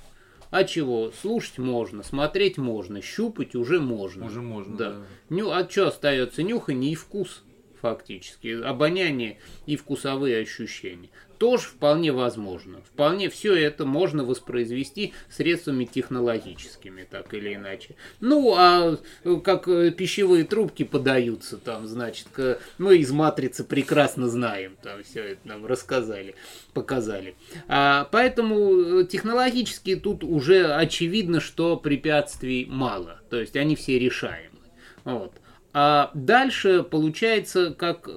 А чего? Слушать можно, смотреть можно, щупать уже можно. Уже можно, да. да. Ню, а что остается? Нюхание и вкус фактически. Обоняние и вкусовые ощущения тоже вполне возможно. Вполне все это можно воспроизвести средствами технологическими, так или иначе. Ну, а э, как э, пищевые трубки подаются там, значит, мы из «Матрицы» прекрасно знаем, там все это нам рассказали, показали. А, поэтому э, технологически тут уже очевидно, что препятствий мало, то есть они все решаемы. Вот. А дальше получается, как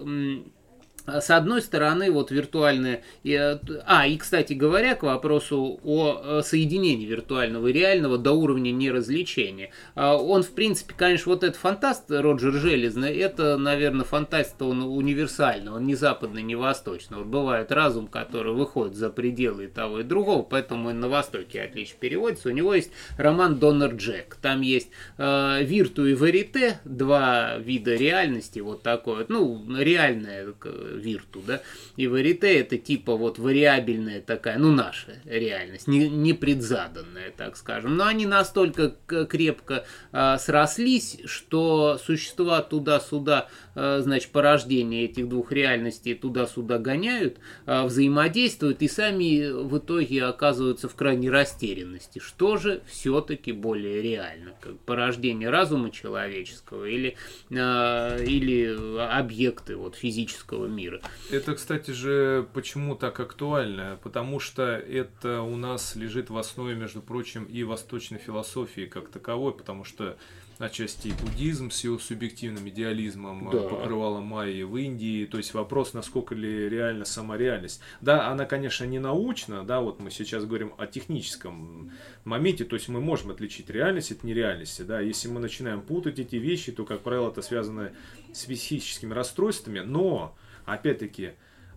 с одной стороны, вот виртуальное... Э, а, и, кстати говоря, к вопросу о соединении виртуального и реального до уровня неразличения. А, он, в принципе, конечно, вот этот фантаст Роджер Железный, это, наверное, фантаст он универсальный, он не западный, не восточный. Вот бывает разум, который выходит за пределы того и другого, поэтому он на Востоке отлично переводится. У него есть роман Доннер Джек. Там есть э, Вирту и Верите, два вида реальности, вот такое, ну, реальное вирту, да, и варите это типа вот вариабельная такая, ну, наша реальность, не, не предзаданная, так скажем, но они настолько крепко а, срослись, что существа туда-сюда, а, значит, порождение этих двух реальностей туда-сюда гоняют, а, взаимодействуют и сами в итоге оказываются в крайней растерянности. Что же все-таки более реально? Как порождение разума человеческого или, а, или объекты вот, физического мира? Мира. Это, кстати же, почему так актуально? Потому что это у нас лежит в основе, между прочим, и восточной философии как таковой, потому что отчасти буддизм с его субъективным идеализмом да. покрывала майи в Индии. То есть вопрос, насколько ли реально сама реальность. Да, она, конечно, не научна, да, вот мы сейчас говорим о техническом моменте, то есть мы можем отличить реальность от нереальности, да. Если мы начинаем путать эти вещи, то, как правило, это связано с психическими расстройствами, но Опять-таки,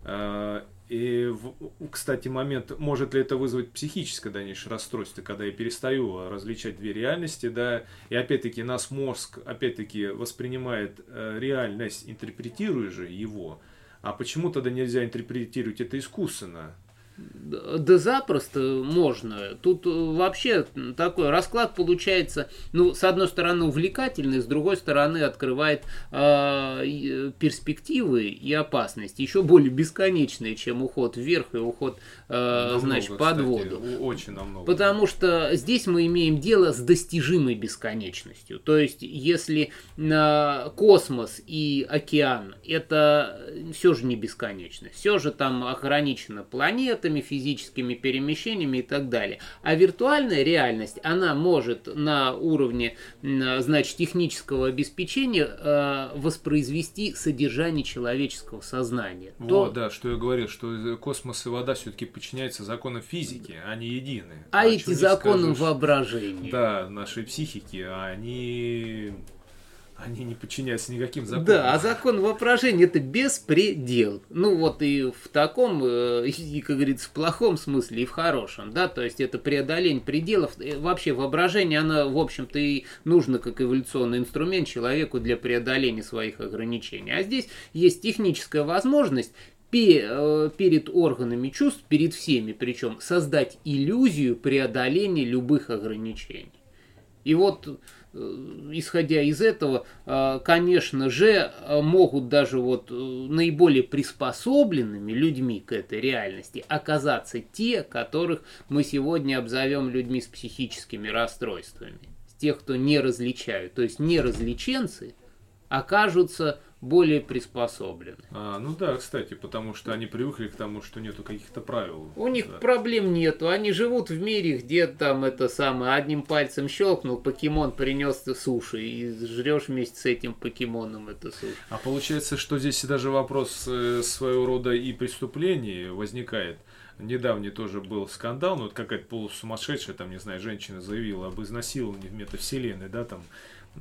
э, и, кстати, момент, может ли это вызвать психическое дальнейшее расстройство, когда я перестаю различать две реальности, да, и опять-таки нас мозг, опять-таки, воспринимает э, реальность, интерпретируя же его, а почему тогда нельзя интерпретировать это искусственно? Да запросто можно. Тут э, вообще такой расклад получается, ну, с одной стороны, увлекательный, с другой стороны, открывает э, перспективы и опасности, еще более бесконечные, чем уход вверх и уход, э, намного, значит, под кстати, воду. Очень намного. Потому что здесь мы имеем дело с достижимой бесконечностью. То есть, если э, космос и океан это все же не бесконечность, все же там ограничено планетами, физическими физическими перемещениями и так далее. А виртуальная реальность, она может на уровне, значит, технического обеспечения э, воспроизвести содержание человеческого сознания. Вот, То... да, что я говорил, что космос и вода все-таки подчиняются законам физики, они едины. А, а эти законы воображения. Да, нашей психики, они они не подчиняются никаким законам. Да, а закон воображения это беспредел. Ну вот и в таком, э, и, как говорится, в плохом смысле, и в хорошем, да, то есть это преодоление пределов. Э, вообще воображение, оно, в общем-то, и нужно как эволюционный инструмент человеку для преодоления своих ограничений. А здесь есть техническая возможность э, перед органами чувств, перед всеми причем, создать иллюзию преодоления любых ограничений. И вот исходя из этого, э, конечно же, э, могут даже вот наиболее приспособленными людьми к этой реальности оказаться те, которых мы сегодня обзовем людьми с психическими расстройствами. Тех, кто не различают. То есть неразличенцы окажутся более приспособлены. А, ну да, кстати, потому что они привыкли к тому, что нету каких-то правил. У них да. проблем нету, они живут в мире, где там это самое, одним пальцем щелкнул, покемон принес суши, и жрешь вместе с этим покемоном это суши. А получается, что здесь даже вопрос э, своего рода и преступлений возникает. Недавний тоже был скандал, ну вот какая-то полусумасшедшая, там, не знаю, женщина заявила об изнасиловании в метавселенной, да, там,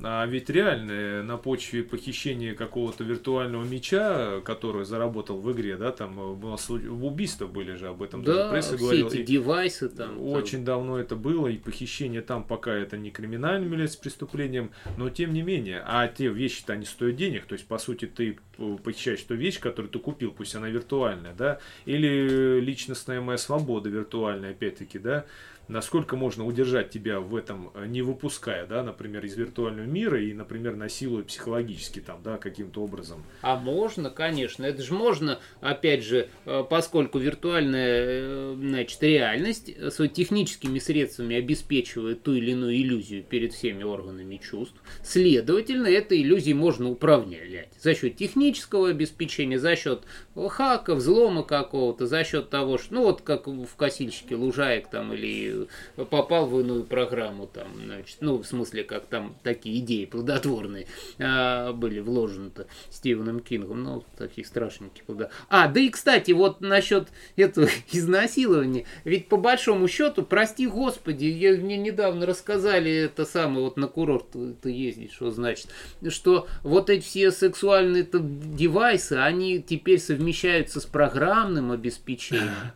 а ведь реально на почве похищения какого-то виртуального меча, который заработал в игре, да, там э, было убийства были же об этом. Да, пресса все говорила. эти девайсы там. Очень там. давно это было, и похищение там пока это не криминальным является преступлением, но тем не менее, а те вещи-то они стоят денег, то есть по сути ты похищаешь ту вещь, которую ты купил, пусть она виртуальная, да, или личностная моя свобода виртуальная, опять-таки, да, насколько можно удержать тебя в этом, э, не выпуская, да, например, из виртуального мира и, например, насилуя психологически там, да, каким-то образом. А можно, конечно, это же можно, опять же, э, поскольку виртуальная, э, значит, реальность своими техническими средствами обеспечивает ту или иную иллюзию перед всеми органами чувств, следовательно, этой иллюзией можно управлять за счет технического обеспечения, за счет хака, взлома какого-то, за счет того, что, ну вот как в косильщике лужаек там или попал в иную программу, там, значит, ну, в смысле, как там такие идеи плодотворные а, были вложены-то Стивеном Кингом, ну, такие страшненькие плода. А, да и, кстати, вот насчет этого (laughs) изнасилования, ведь по большому счету, прости господи, я, мне недавно рассказали это самое, вот на курорт ты ездишь, что значит, что вот эти все сексуальные девайсы, они теперь совмещаются с программным обеспечением.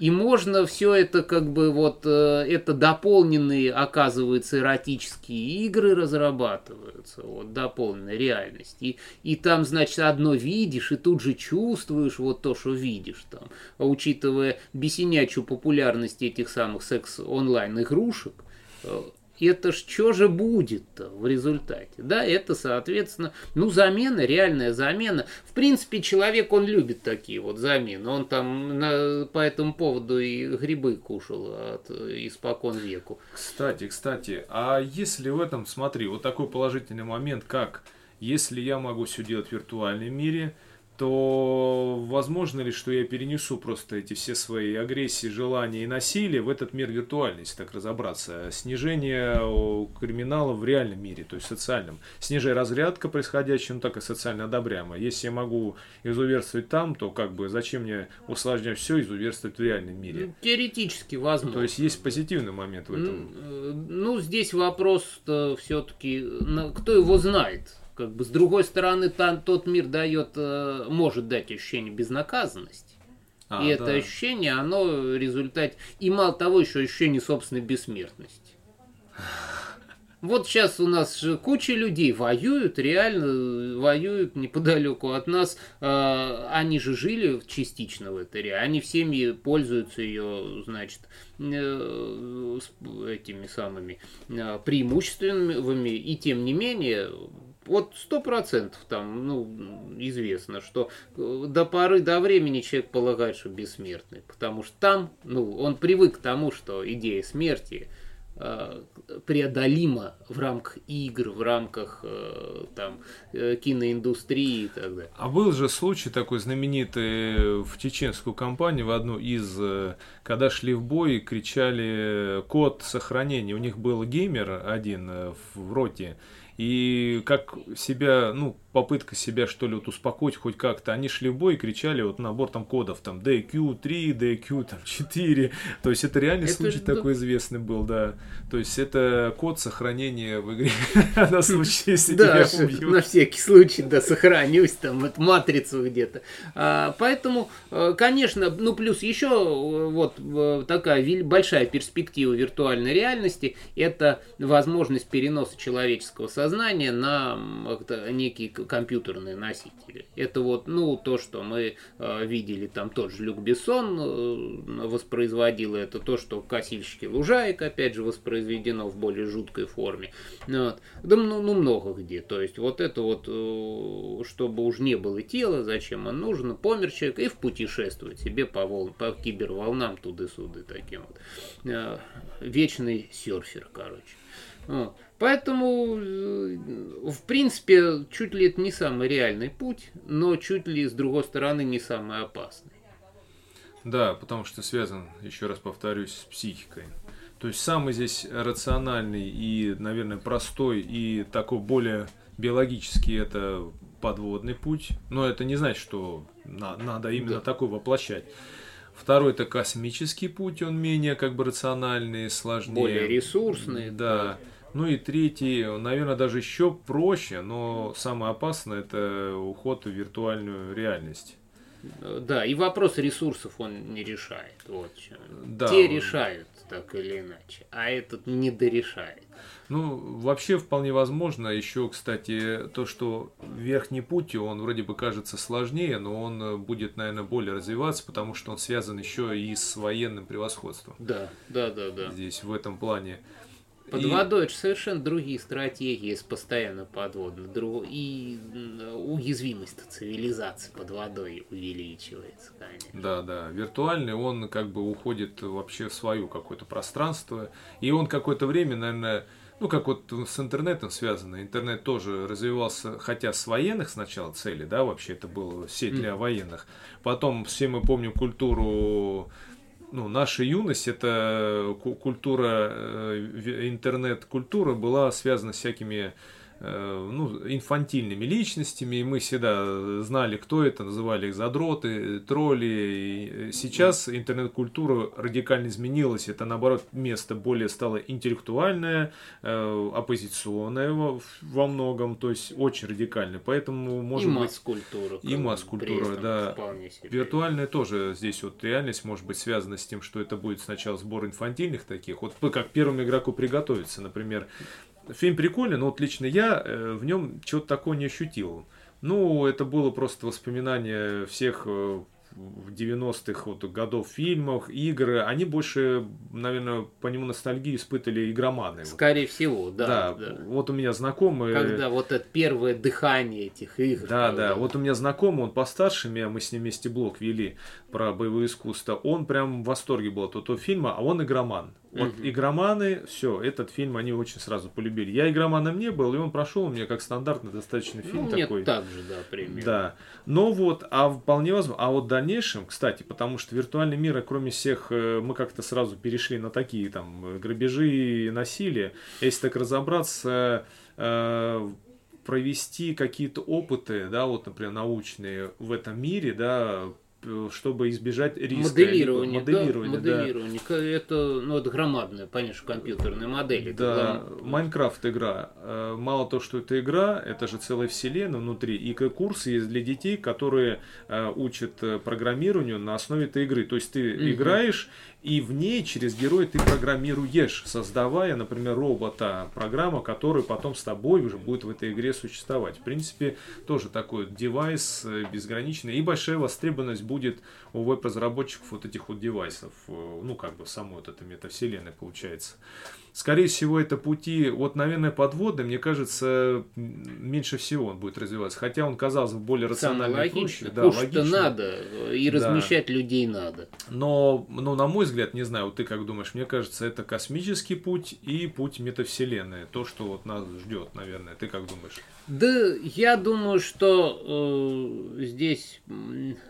И можно все это как бы вот, э, это дополненные, оказывается, эротические игры разрабатываются, вот, дополненная реальность. И, и там, значит, одно видишь, и тут же чувствуешь вот то, что видишь там. А учитывая бесенячую популярность этих самых секс-онлайн игрушек, э, это ж что же будет-то в результате? Да, это, соответственно, ну, замена, реальная замена. В принципе, человек, он любит такие вот замены. Он там на, по этому поводу и грибы кушал от, испокон веку. Кстати, кстати, а если в этом, смотри, вот такой положительный момент, как если я могу все делать в виртуальном мире, то возможно ли, что я перенесу просто эти все свои агрессии, желания и насилие в этот мир виртуальный, если так разобраться. Снижение криминала в реальном мире, то есть социальном. Снижая разрядка происходящая, ну так и социально одобряемо. Если я могу изуверствовать там, то как бы зачем мне усложнять все, изуверствовать в реальном мире? Ну, теоретически возможно. То есть есть позитивный момент в этом. Ну, ну здесь вопрос все-таки, кто его знает? Как бы с другой стороны, там, тот мир дает, э, может дать ощущение безнаказанности. А, и да. это ощущение, оно результат... И мало того, еще ощущение собственной бессмертности. Вот сейчас у нас же куча людей воюют, реально воюют неподалеку от нас. Э, они же жили частично в этой реальности. Они всеми пользуются ее, значит, э, этими самыми э, преимуществами. И тем не менее, вот сто процентов там, ну, известно, что до поры до времени человек полагает, что бессмертный, потому что там, ну, он привык к тому, что идея смерти – Э, преодолимо в рамках игр, в рамках э, там, э, киноиндустрии и так далее. А был же случай такой знаменитый в чеченскую кампанию, в одну из, когда шли в бой, кричали код сохранения. У них был геймер один в роте, и как себя, ну, попытка себя, что ли, вот успокоить хоть как-то. Они шли в бой и кричали вот набор там кодов, там DQ3, DQ там 4. То есть это реальный это случай же, такой известный был, да. То есть это код сохранения в игре (laughs) на случай, если тебя убьют. на всякий случай, да, сохранюсь там, от матрицу где-то. А, поэтому, э, конечно, ну плюс еще э, вот э, такая большая перспектива виртуальной реальности, это возможность переноса человеческого сознания на некий компьютерные носители. Это вот, ну, то, что мы э, видели, там тот же Люк Бессон э, воспроизводил, это то, что «Косильщики лужаек», опять же, воспроизведено в более жуткой форме. Вот. Да, ну, ну, много где. То есть, вот это вот, э, чтобы уж не было тела, зачем оно нужно, помер человек и в путешествовать себе по, волн, по киберволнам туды-суды таким вот. Вечный серфер, короче. Вот. Поэтому, э, в принципе, чуть ли это не самый реальный путь, но чуть ли, с другой стороны, не самый опасный. Да, потому что связан, еще раз повторюсь, с психикой. То есть самый здесь рациональный и, наверное, простой и такой более биологический это подводный путь. Но это не значит, что на, надо именно да. такой воплощать. Второй это космический путь, он менее как бы рациональный, сложнее. Более ресурсный. Да. да. Ну и третий, наверное, даже еще проще, но самое опасное это уход в виртуальную реальность. Да, и вопрос ресурсов он не решает. Вот. Да. Те решают так или иначе, а этот не дорешает. Ну, вообще вполне возможно. Еще, кстати, то, что верхний путь, он вроде бы кажется сложнее, но он будет, наверное, более развиваться, потому что он связан еще и с военным превосходством. Да, да, да, да. Здесь в этом плане. Под и... водой это совершенно другие стратегии, если постоянно подводно. Друг... И уязвимость цивилизации под водой увеличивается, конечно. Да, да. Виртуальный, он как бы уходит вообще в свое какое-то пространство. И он какое-то время, наверное, ну, как вот с интернетом связано. Интернет тоже развивался, хотя с военных сначала целей, да, вообще это была сеть для военных. Потом все мы помним культуру ну, наша юность, это культура, э, интернет-культура была связана с всякими Э, ну, инфантильными личностями, и мы всегда знали, кто это, называли их задроты, тролли. И сейчас интернет-культура радикально изменилась, это, наоборот, место более стало интеллектуальное, э, оппозиционное во, многом, то есть очень радикальное. Поэтому, может и быть... масс-культура. И масс-культура, да. Виртуальная тоже здесь вот реальность может быть связана с тем, что это будет сначала сбор инфантильных таких, вот как первому игроку приготовиться, например, Фильм прикольный, но вот лично я э, в нем чего-то такого не ощутил. Ну, это было просто воспоминание всех э, в 90-х вот, годов фильмах, игры, они больше, наверное, по нему ностальгию испытывали игроманы. Скорее всего, да, да. Да, вот у меня знакомый... Когда вот это первое дыхание этих игр. Да, да, да, вот у меня знакомый, он постарше меня, мы с ним вместе блог вели про боевое искусство, он прям в восторге был от этого фильма, а он игроман. Вот угу. игроманы, все, этот фильм они очень сразу полюбили. Я игроманом не был, и он прошел мне как стандартный достаточно фильм ну, такой. так же, да, примерно. Да. Но вот, а вполне возможно, а вот в дальнейшем, кстати, потому что виртуальный мир, кроме всех, э, мы как-то сразу перешли на такие там грабежи и насилие. Если так разобраться, э, провести какие-то опыты, да, вот, например, научные в этом мире, да, чтобы избежать риска. Моделирование, моделирование, да, моделирование. Да. Это, ну, это громадная, конечно, компьютерная модель. Да, Майнкрафт игра. Э, мало то, что это игра, это же целая вселенная внутри. И курсы есть для детей, которые э, учат э, программированию на основе этой игры. То есть ты угу. играешь, И в ней через героя ты программируешь, создавая, например, робота, программа, который потом с тобой уже будет в этой игре существовать. В принципе, тоже такой девайс э, безграничный. И большая востребованность будет у веб-разработчиков вот этих вот девайсов. Э, ну, как бы самой вот этой метавселенной получается. Скорее всего, это пути, вот, наверное, подводный, мне кажется, меньше всего он будет развиваться. Хотя он, казалось бы, более рациональный. логично. Да, логично. надо, и размещать да. людей надо. Но, ну, на мой взгляд, не знаю, вот ты как думаешь, мне кажется, это космический путь и путь метавселенной. То, что вот нас ждет, наверное. Ты как думаешь? Да, я думаю, что э, здесь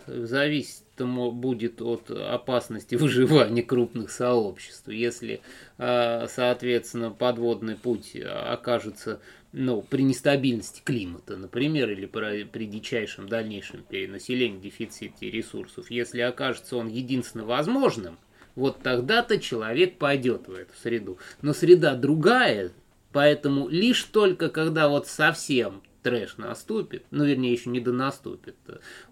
зависит будет от опасности (laughs) выживания крупных сообществ. Если, э, соответственно, подводный путь окажется ну, при нестабильности климата, например, или при, дичайшем дальнейшем перенаселении, дефиците ресурсов, если окажется он единственно возможным, вот тогда-то человек пойдет в эту среду. Но среда другая, поэтому лишь только когда вот совсем трэш наступит, ну, вернее, еще не до наступит,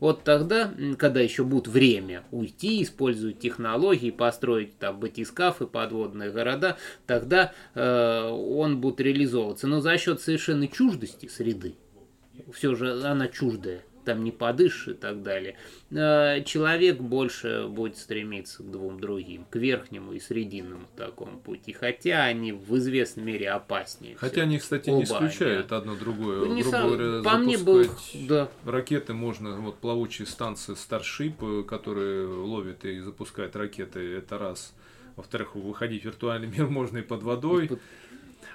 вот тогда, когда еще будет время уйти, использовать технологии, построить там батискафы, подводные города, тогда э, он будет реализовываться. Но за счет совершенно чуждости среды, все же она чуждая, там не подышишь и так далее, э, человек больше будет стремиться к двум другим, к верхнему и срединному такому пути, хотя они в известной мере опаснее. Хотя все. они, кстати, Оба не исключают они. одно другое. Не Грубо сам, говоря, по мне был, да. ракеты можно, вот плавучие станции Starship, э, которые ловят и запускают ракеты, это раз. Во-вторых, выходить в виртуальный (laughs) мир можно и под водой. И под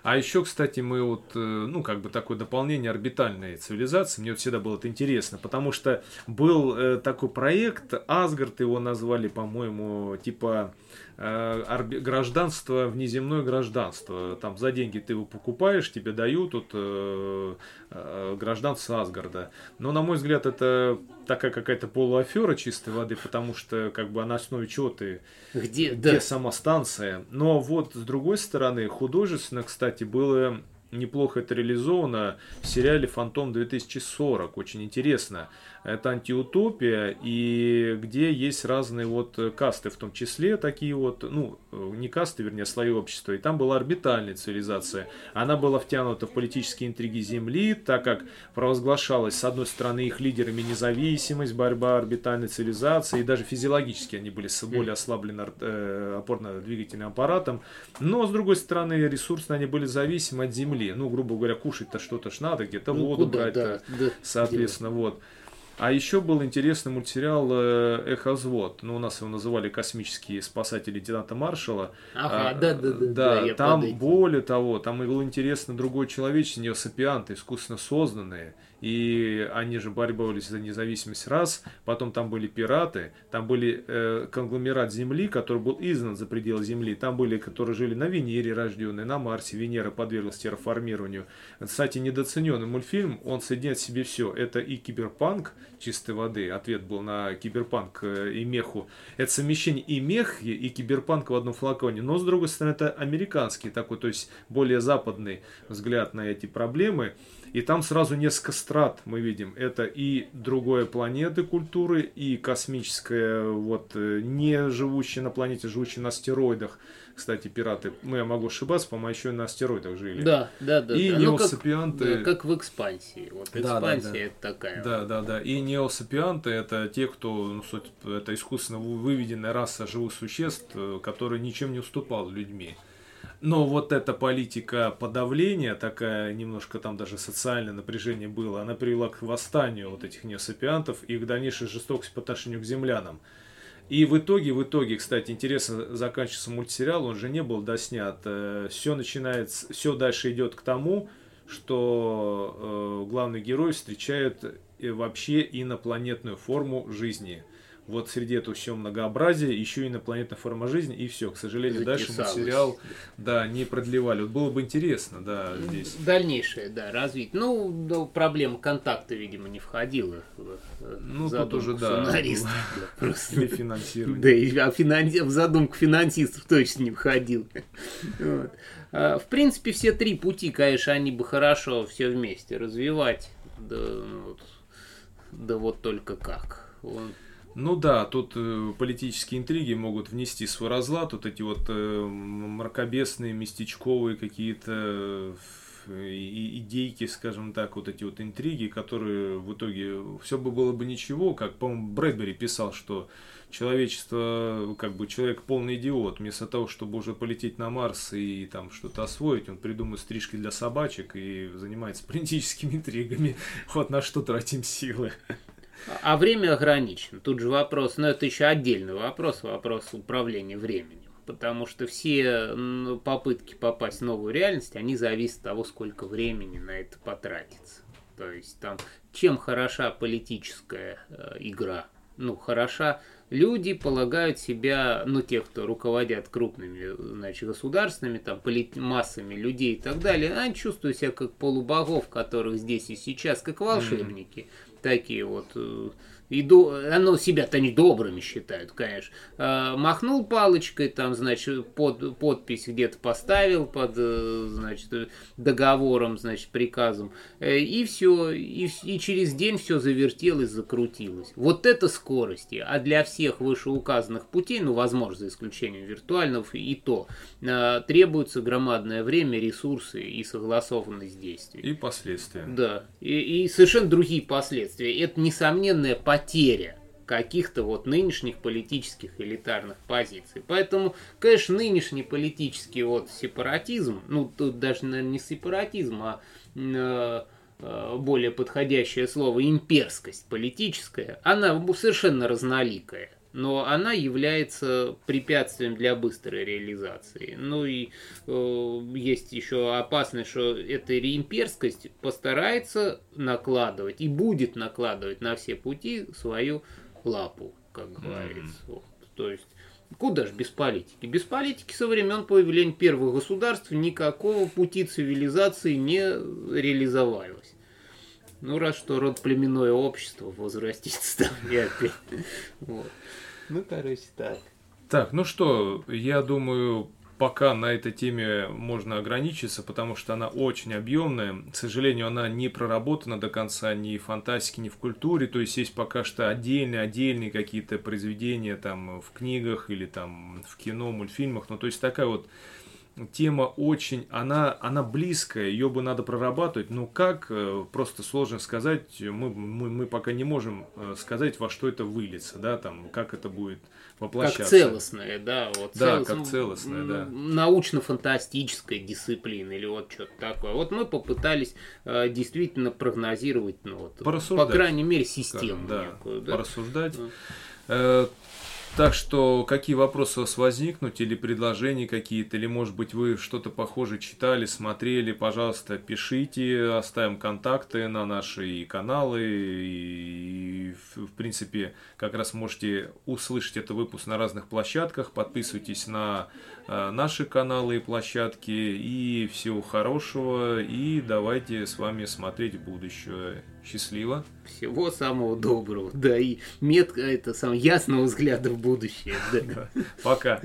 а еще, кстати, мы вот, э, ну, как бы такое дополнение орбитальной цивилизации, мне вот всегда было это интересно, потому что был э, такой проект, Асгард его назвали, по-моему, типа гражданство, внеземное гражданство. Там за деньги ты его покупаешь, тебе дают вот, э, э, гражданство Асгарда. Но, на мой взгляд, это такая какая-то полуафера чистой воды, потому что как бы на основе чего ты... Где, где да. сама станция. Но вот с другой стороны, художественно, кстати, было неплохо это реализовано в сериале «Фантом 2040». Очень интересно это антиутопия, и где есть разные вот касты, в том числе такие вот, ну, не касты, вернее, слои общества, и там была орбитальная цивилизация. Она была втянута в политические интриги Земли, так как провозглашалась, с одной стороны, их лидерами независимость, борьба орбитальной цивилизации, и даже физиологически они были более ослаблены э, опорно-двигательным аппаратом, но, с другой стороны, ресурсно они были зависимы от Земли. Ну, грубо говоря, кушать-то что-то ж надо, где-то ну, воду брать, да, да, соответственно, делать. вот. А еще был интересный мультсериал э, «Эхозвод». Ну, у нас его называли «Космические спасатели лейтенанта Маршала». Ага, а, да, да, да. Да, да там более того, там был интересно другой человечество, неосапианты, искусственно созданные – и они же боролись за независимость раз, потом там были пираты, там были э, конгломерат Земли, который был изгнан за пределы Земли, там были, которые жили на Венере рожденные, на Марсе, Венера подверглась терраформированию. Кстати, недооцененный мультфильм, он соединяет в себе все, это и киберпанк чистой воды, ответ был на киберпанк э, и меху, это совмещение и мех, и киберпанк в одном флаконе, но с другой стороны это американский такой, то есть более западный взгляд на эти проблемы, и там сразу несколько страт мы видим. Это и другой планеты культуры, и космическая, вот, э, не живущая на планете, живущая на астероидах. Кстати, пираты, ну я могу ошибаться, по-моему, еще и на астероидах жили. Да, да, да. И да. неосапианты... Ну, как, да, как в экспансии. Вот экспансия да, да, да. это такая. Да, да, да. И неосапианты это те, кто, ну, суть, это искусственно выведенная раса живых существ, э, которые ничем не уступал людьми. Но вот эта политика подавления, такая немножко там даже социальное напряжение было, она привела к восстанию вот этих неосапиантов и к дальнейшей жестокости по отношению к землянам. И в итоге, в итоге, кстати, интересно заканчивается мультсериал, он же не был доснят. Э, все начинается, все дальше идет к тому, что э, главный герой встречает э, вообще инопланетную форму жизни – вот среди этого всего многообразия еще инопланетная форма жизни, и все. К сожалению, дальше мы сериал да, не продлевали. Вот было бы интересно, да, здесь. Дальнейшее, да, развить. Ну, да, проблема контакта, видимо, не входила в э, Ну, тут уже, да. (laughs) Просто. Для финансирования. Да, и а финанси... в задумку финансистов точно не входил. Вот. А, в принципе, все три пути, конечно, они бы хорошо все вместе развивать. Да, ну, вот, да вот только как. Он Ну да, тут э, политические интриги могут внести свой разлад, вот эти вот э, мракобесные, местечковые какие-то э, идейки, скажем так, вот эти вот интриги, которые в итоге все бы было бы ничего, как, по-моему, Брэдбери писал, что человечество, как бы человек полный идиот, вместо того, чтобы уже полететь на Марс и там что-то освоить, он придумывает стрижки для собачек и занимается политическими интригами. (laughs) Вот на что тратим силы. А время ограничено. Тут же вопрос, но это еще отдельный вопрос, вопрос управления временем. Потому что все попытки попасть в новую реальность, они зависят от того, сколько времени на это потратится. То есть там, чем хороша политическая э, игра, ну, хороша люди полагают себя, ну, те, кто руководят крупными, значит, государственными, там, массами людей и так далее, они чувствуют себя как полубогов, которых здесь и сейчас, как волшебники. Mm-hmm такие вот э, и до, оно себя-то не добрыми считают, конечно. А, махнул палочкой, там, значит, под, подпись где-то поставил под, э, значит, договором, значит, приказом, э, и все, и, и через день все завертелось, закрутилось. Вот это скорости. А для всех вышеуказанных путей, ну, возможно, за исключением виртуального, и то, а, требуется громадное время, ресурсы и согласованность действий. И последствия. Да, и, и совершенно другие последствия. Это несомненная потеря потеря каких-то вот нынешних политических элитарных позиций. Поэтому, конечно, нынешний политический вот сепаратизм, ну тут даже, наверное, не сепаратизм, а э, э, более подходящее слово имперскость политическая, она совершенно разноликая но она является препятствием для быстрой реализации. Ну и э, есть еще опасность, что эта реимперскость постарается накладывать и будет накладывать на все пути свою лапу, как говорится. Mm-hmm. Вот. То есть Куда же без политики? Без политики со времен появления первых государств никакого пути цивилизации не реализовалось. Ну, раз что род племенное общество возрастится там и опять. Вот. Ну, короче, так. Так, ну что, я думаю, пока на этой теме можно ограничиться, потому что она очень объемная. К сожалению, она не проработана до конца ни в фантастике, ни в культуре. То есть есть пока что отдельные, отдельные какие-то произведения там в книгах или там в кино, мультфильмах. Ну, то есть такая вот тема очень, она, она близкая, ее бы надо прорабатывать, но как, э, просто сложно сказать, мы, мы, мы пока не можем э, сказать, во что это выльется, да, там, как это будет воплощаться. Как целостное, да, вот. Да, целостное, как целостное, да. Научно-фантастическая дисциплина или вот что-то такое. Вот мы попытались э, действительно прогнозировать, ну, вот, по крайней мере, систему да, некую, да. Порассуждать. Да. Так что, какие вопросы у вас возникнут, или предложения какие-то, или, может быть, вы что-то похожее читали, смотрели, пожалуйста, пишите, оставим контакты на наши каналы, и, в принципе, как раз можете услышать этот выпуск на разных площадках, подписывайтесь на наши каналы и площадки, и всего хорошего, и давайте с вами смотреть будущее. Счастливо. Всего самого доброго. Да, и метка это сам ясного взгляда в будущее. (laughs) Пока.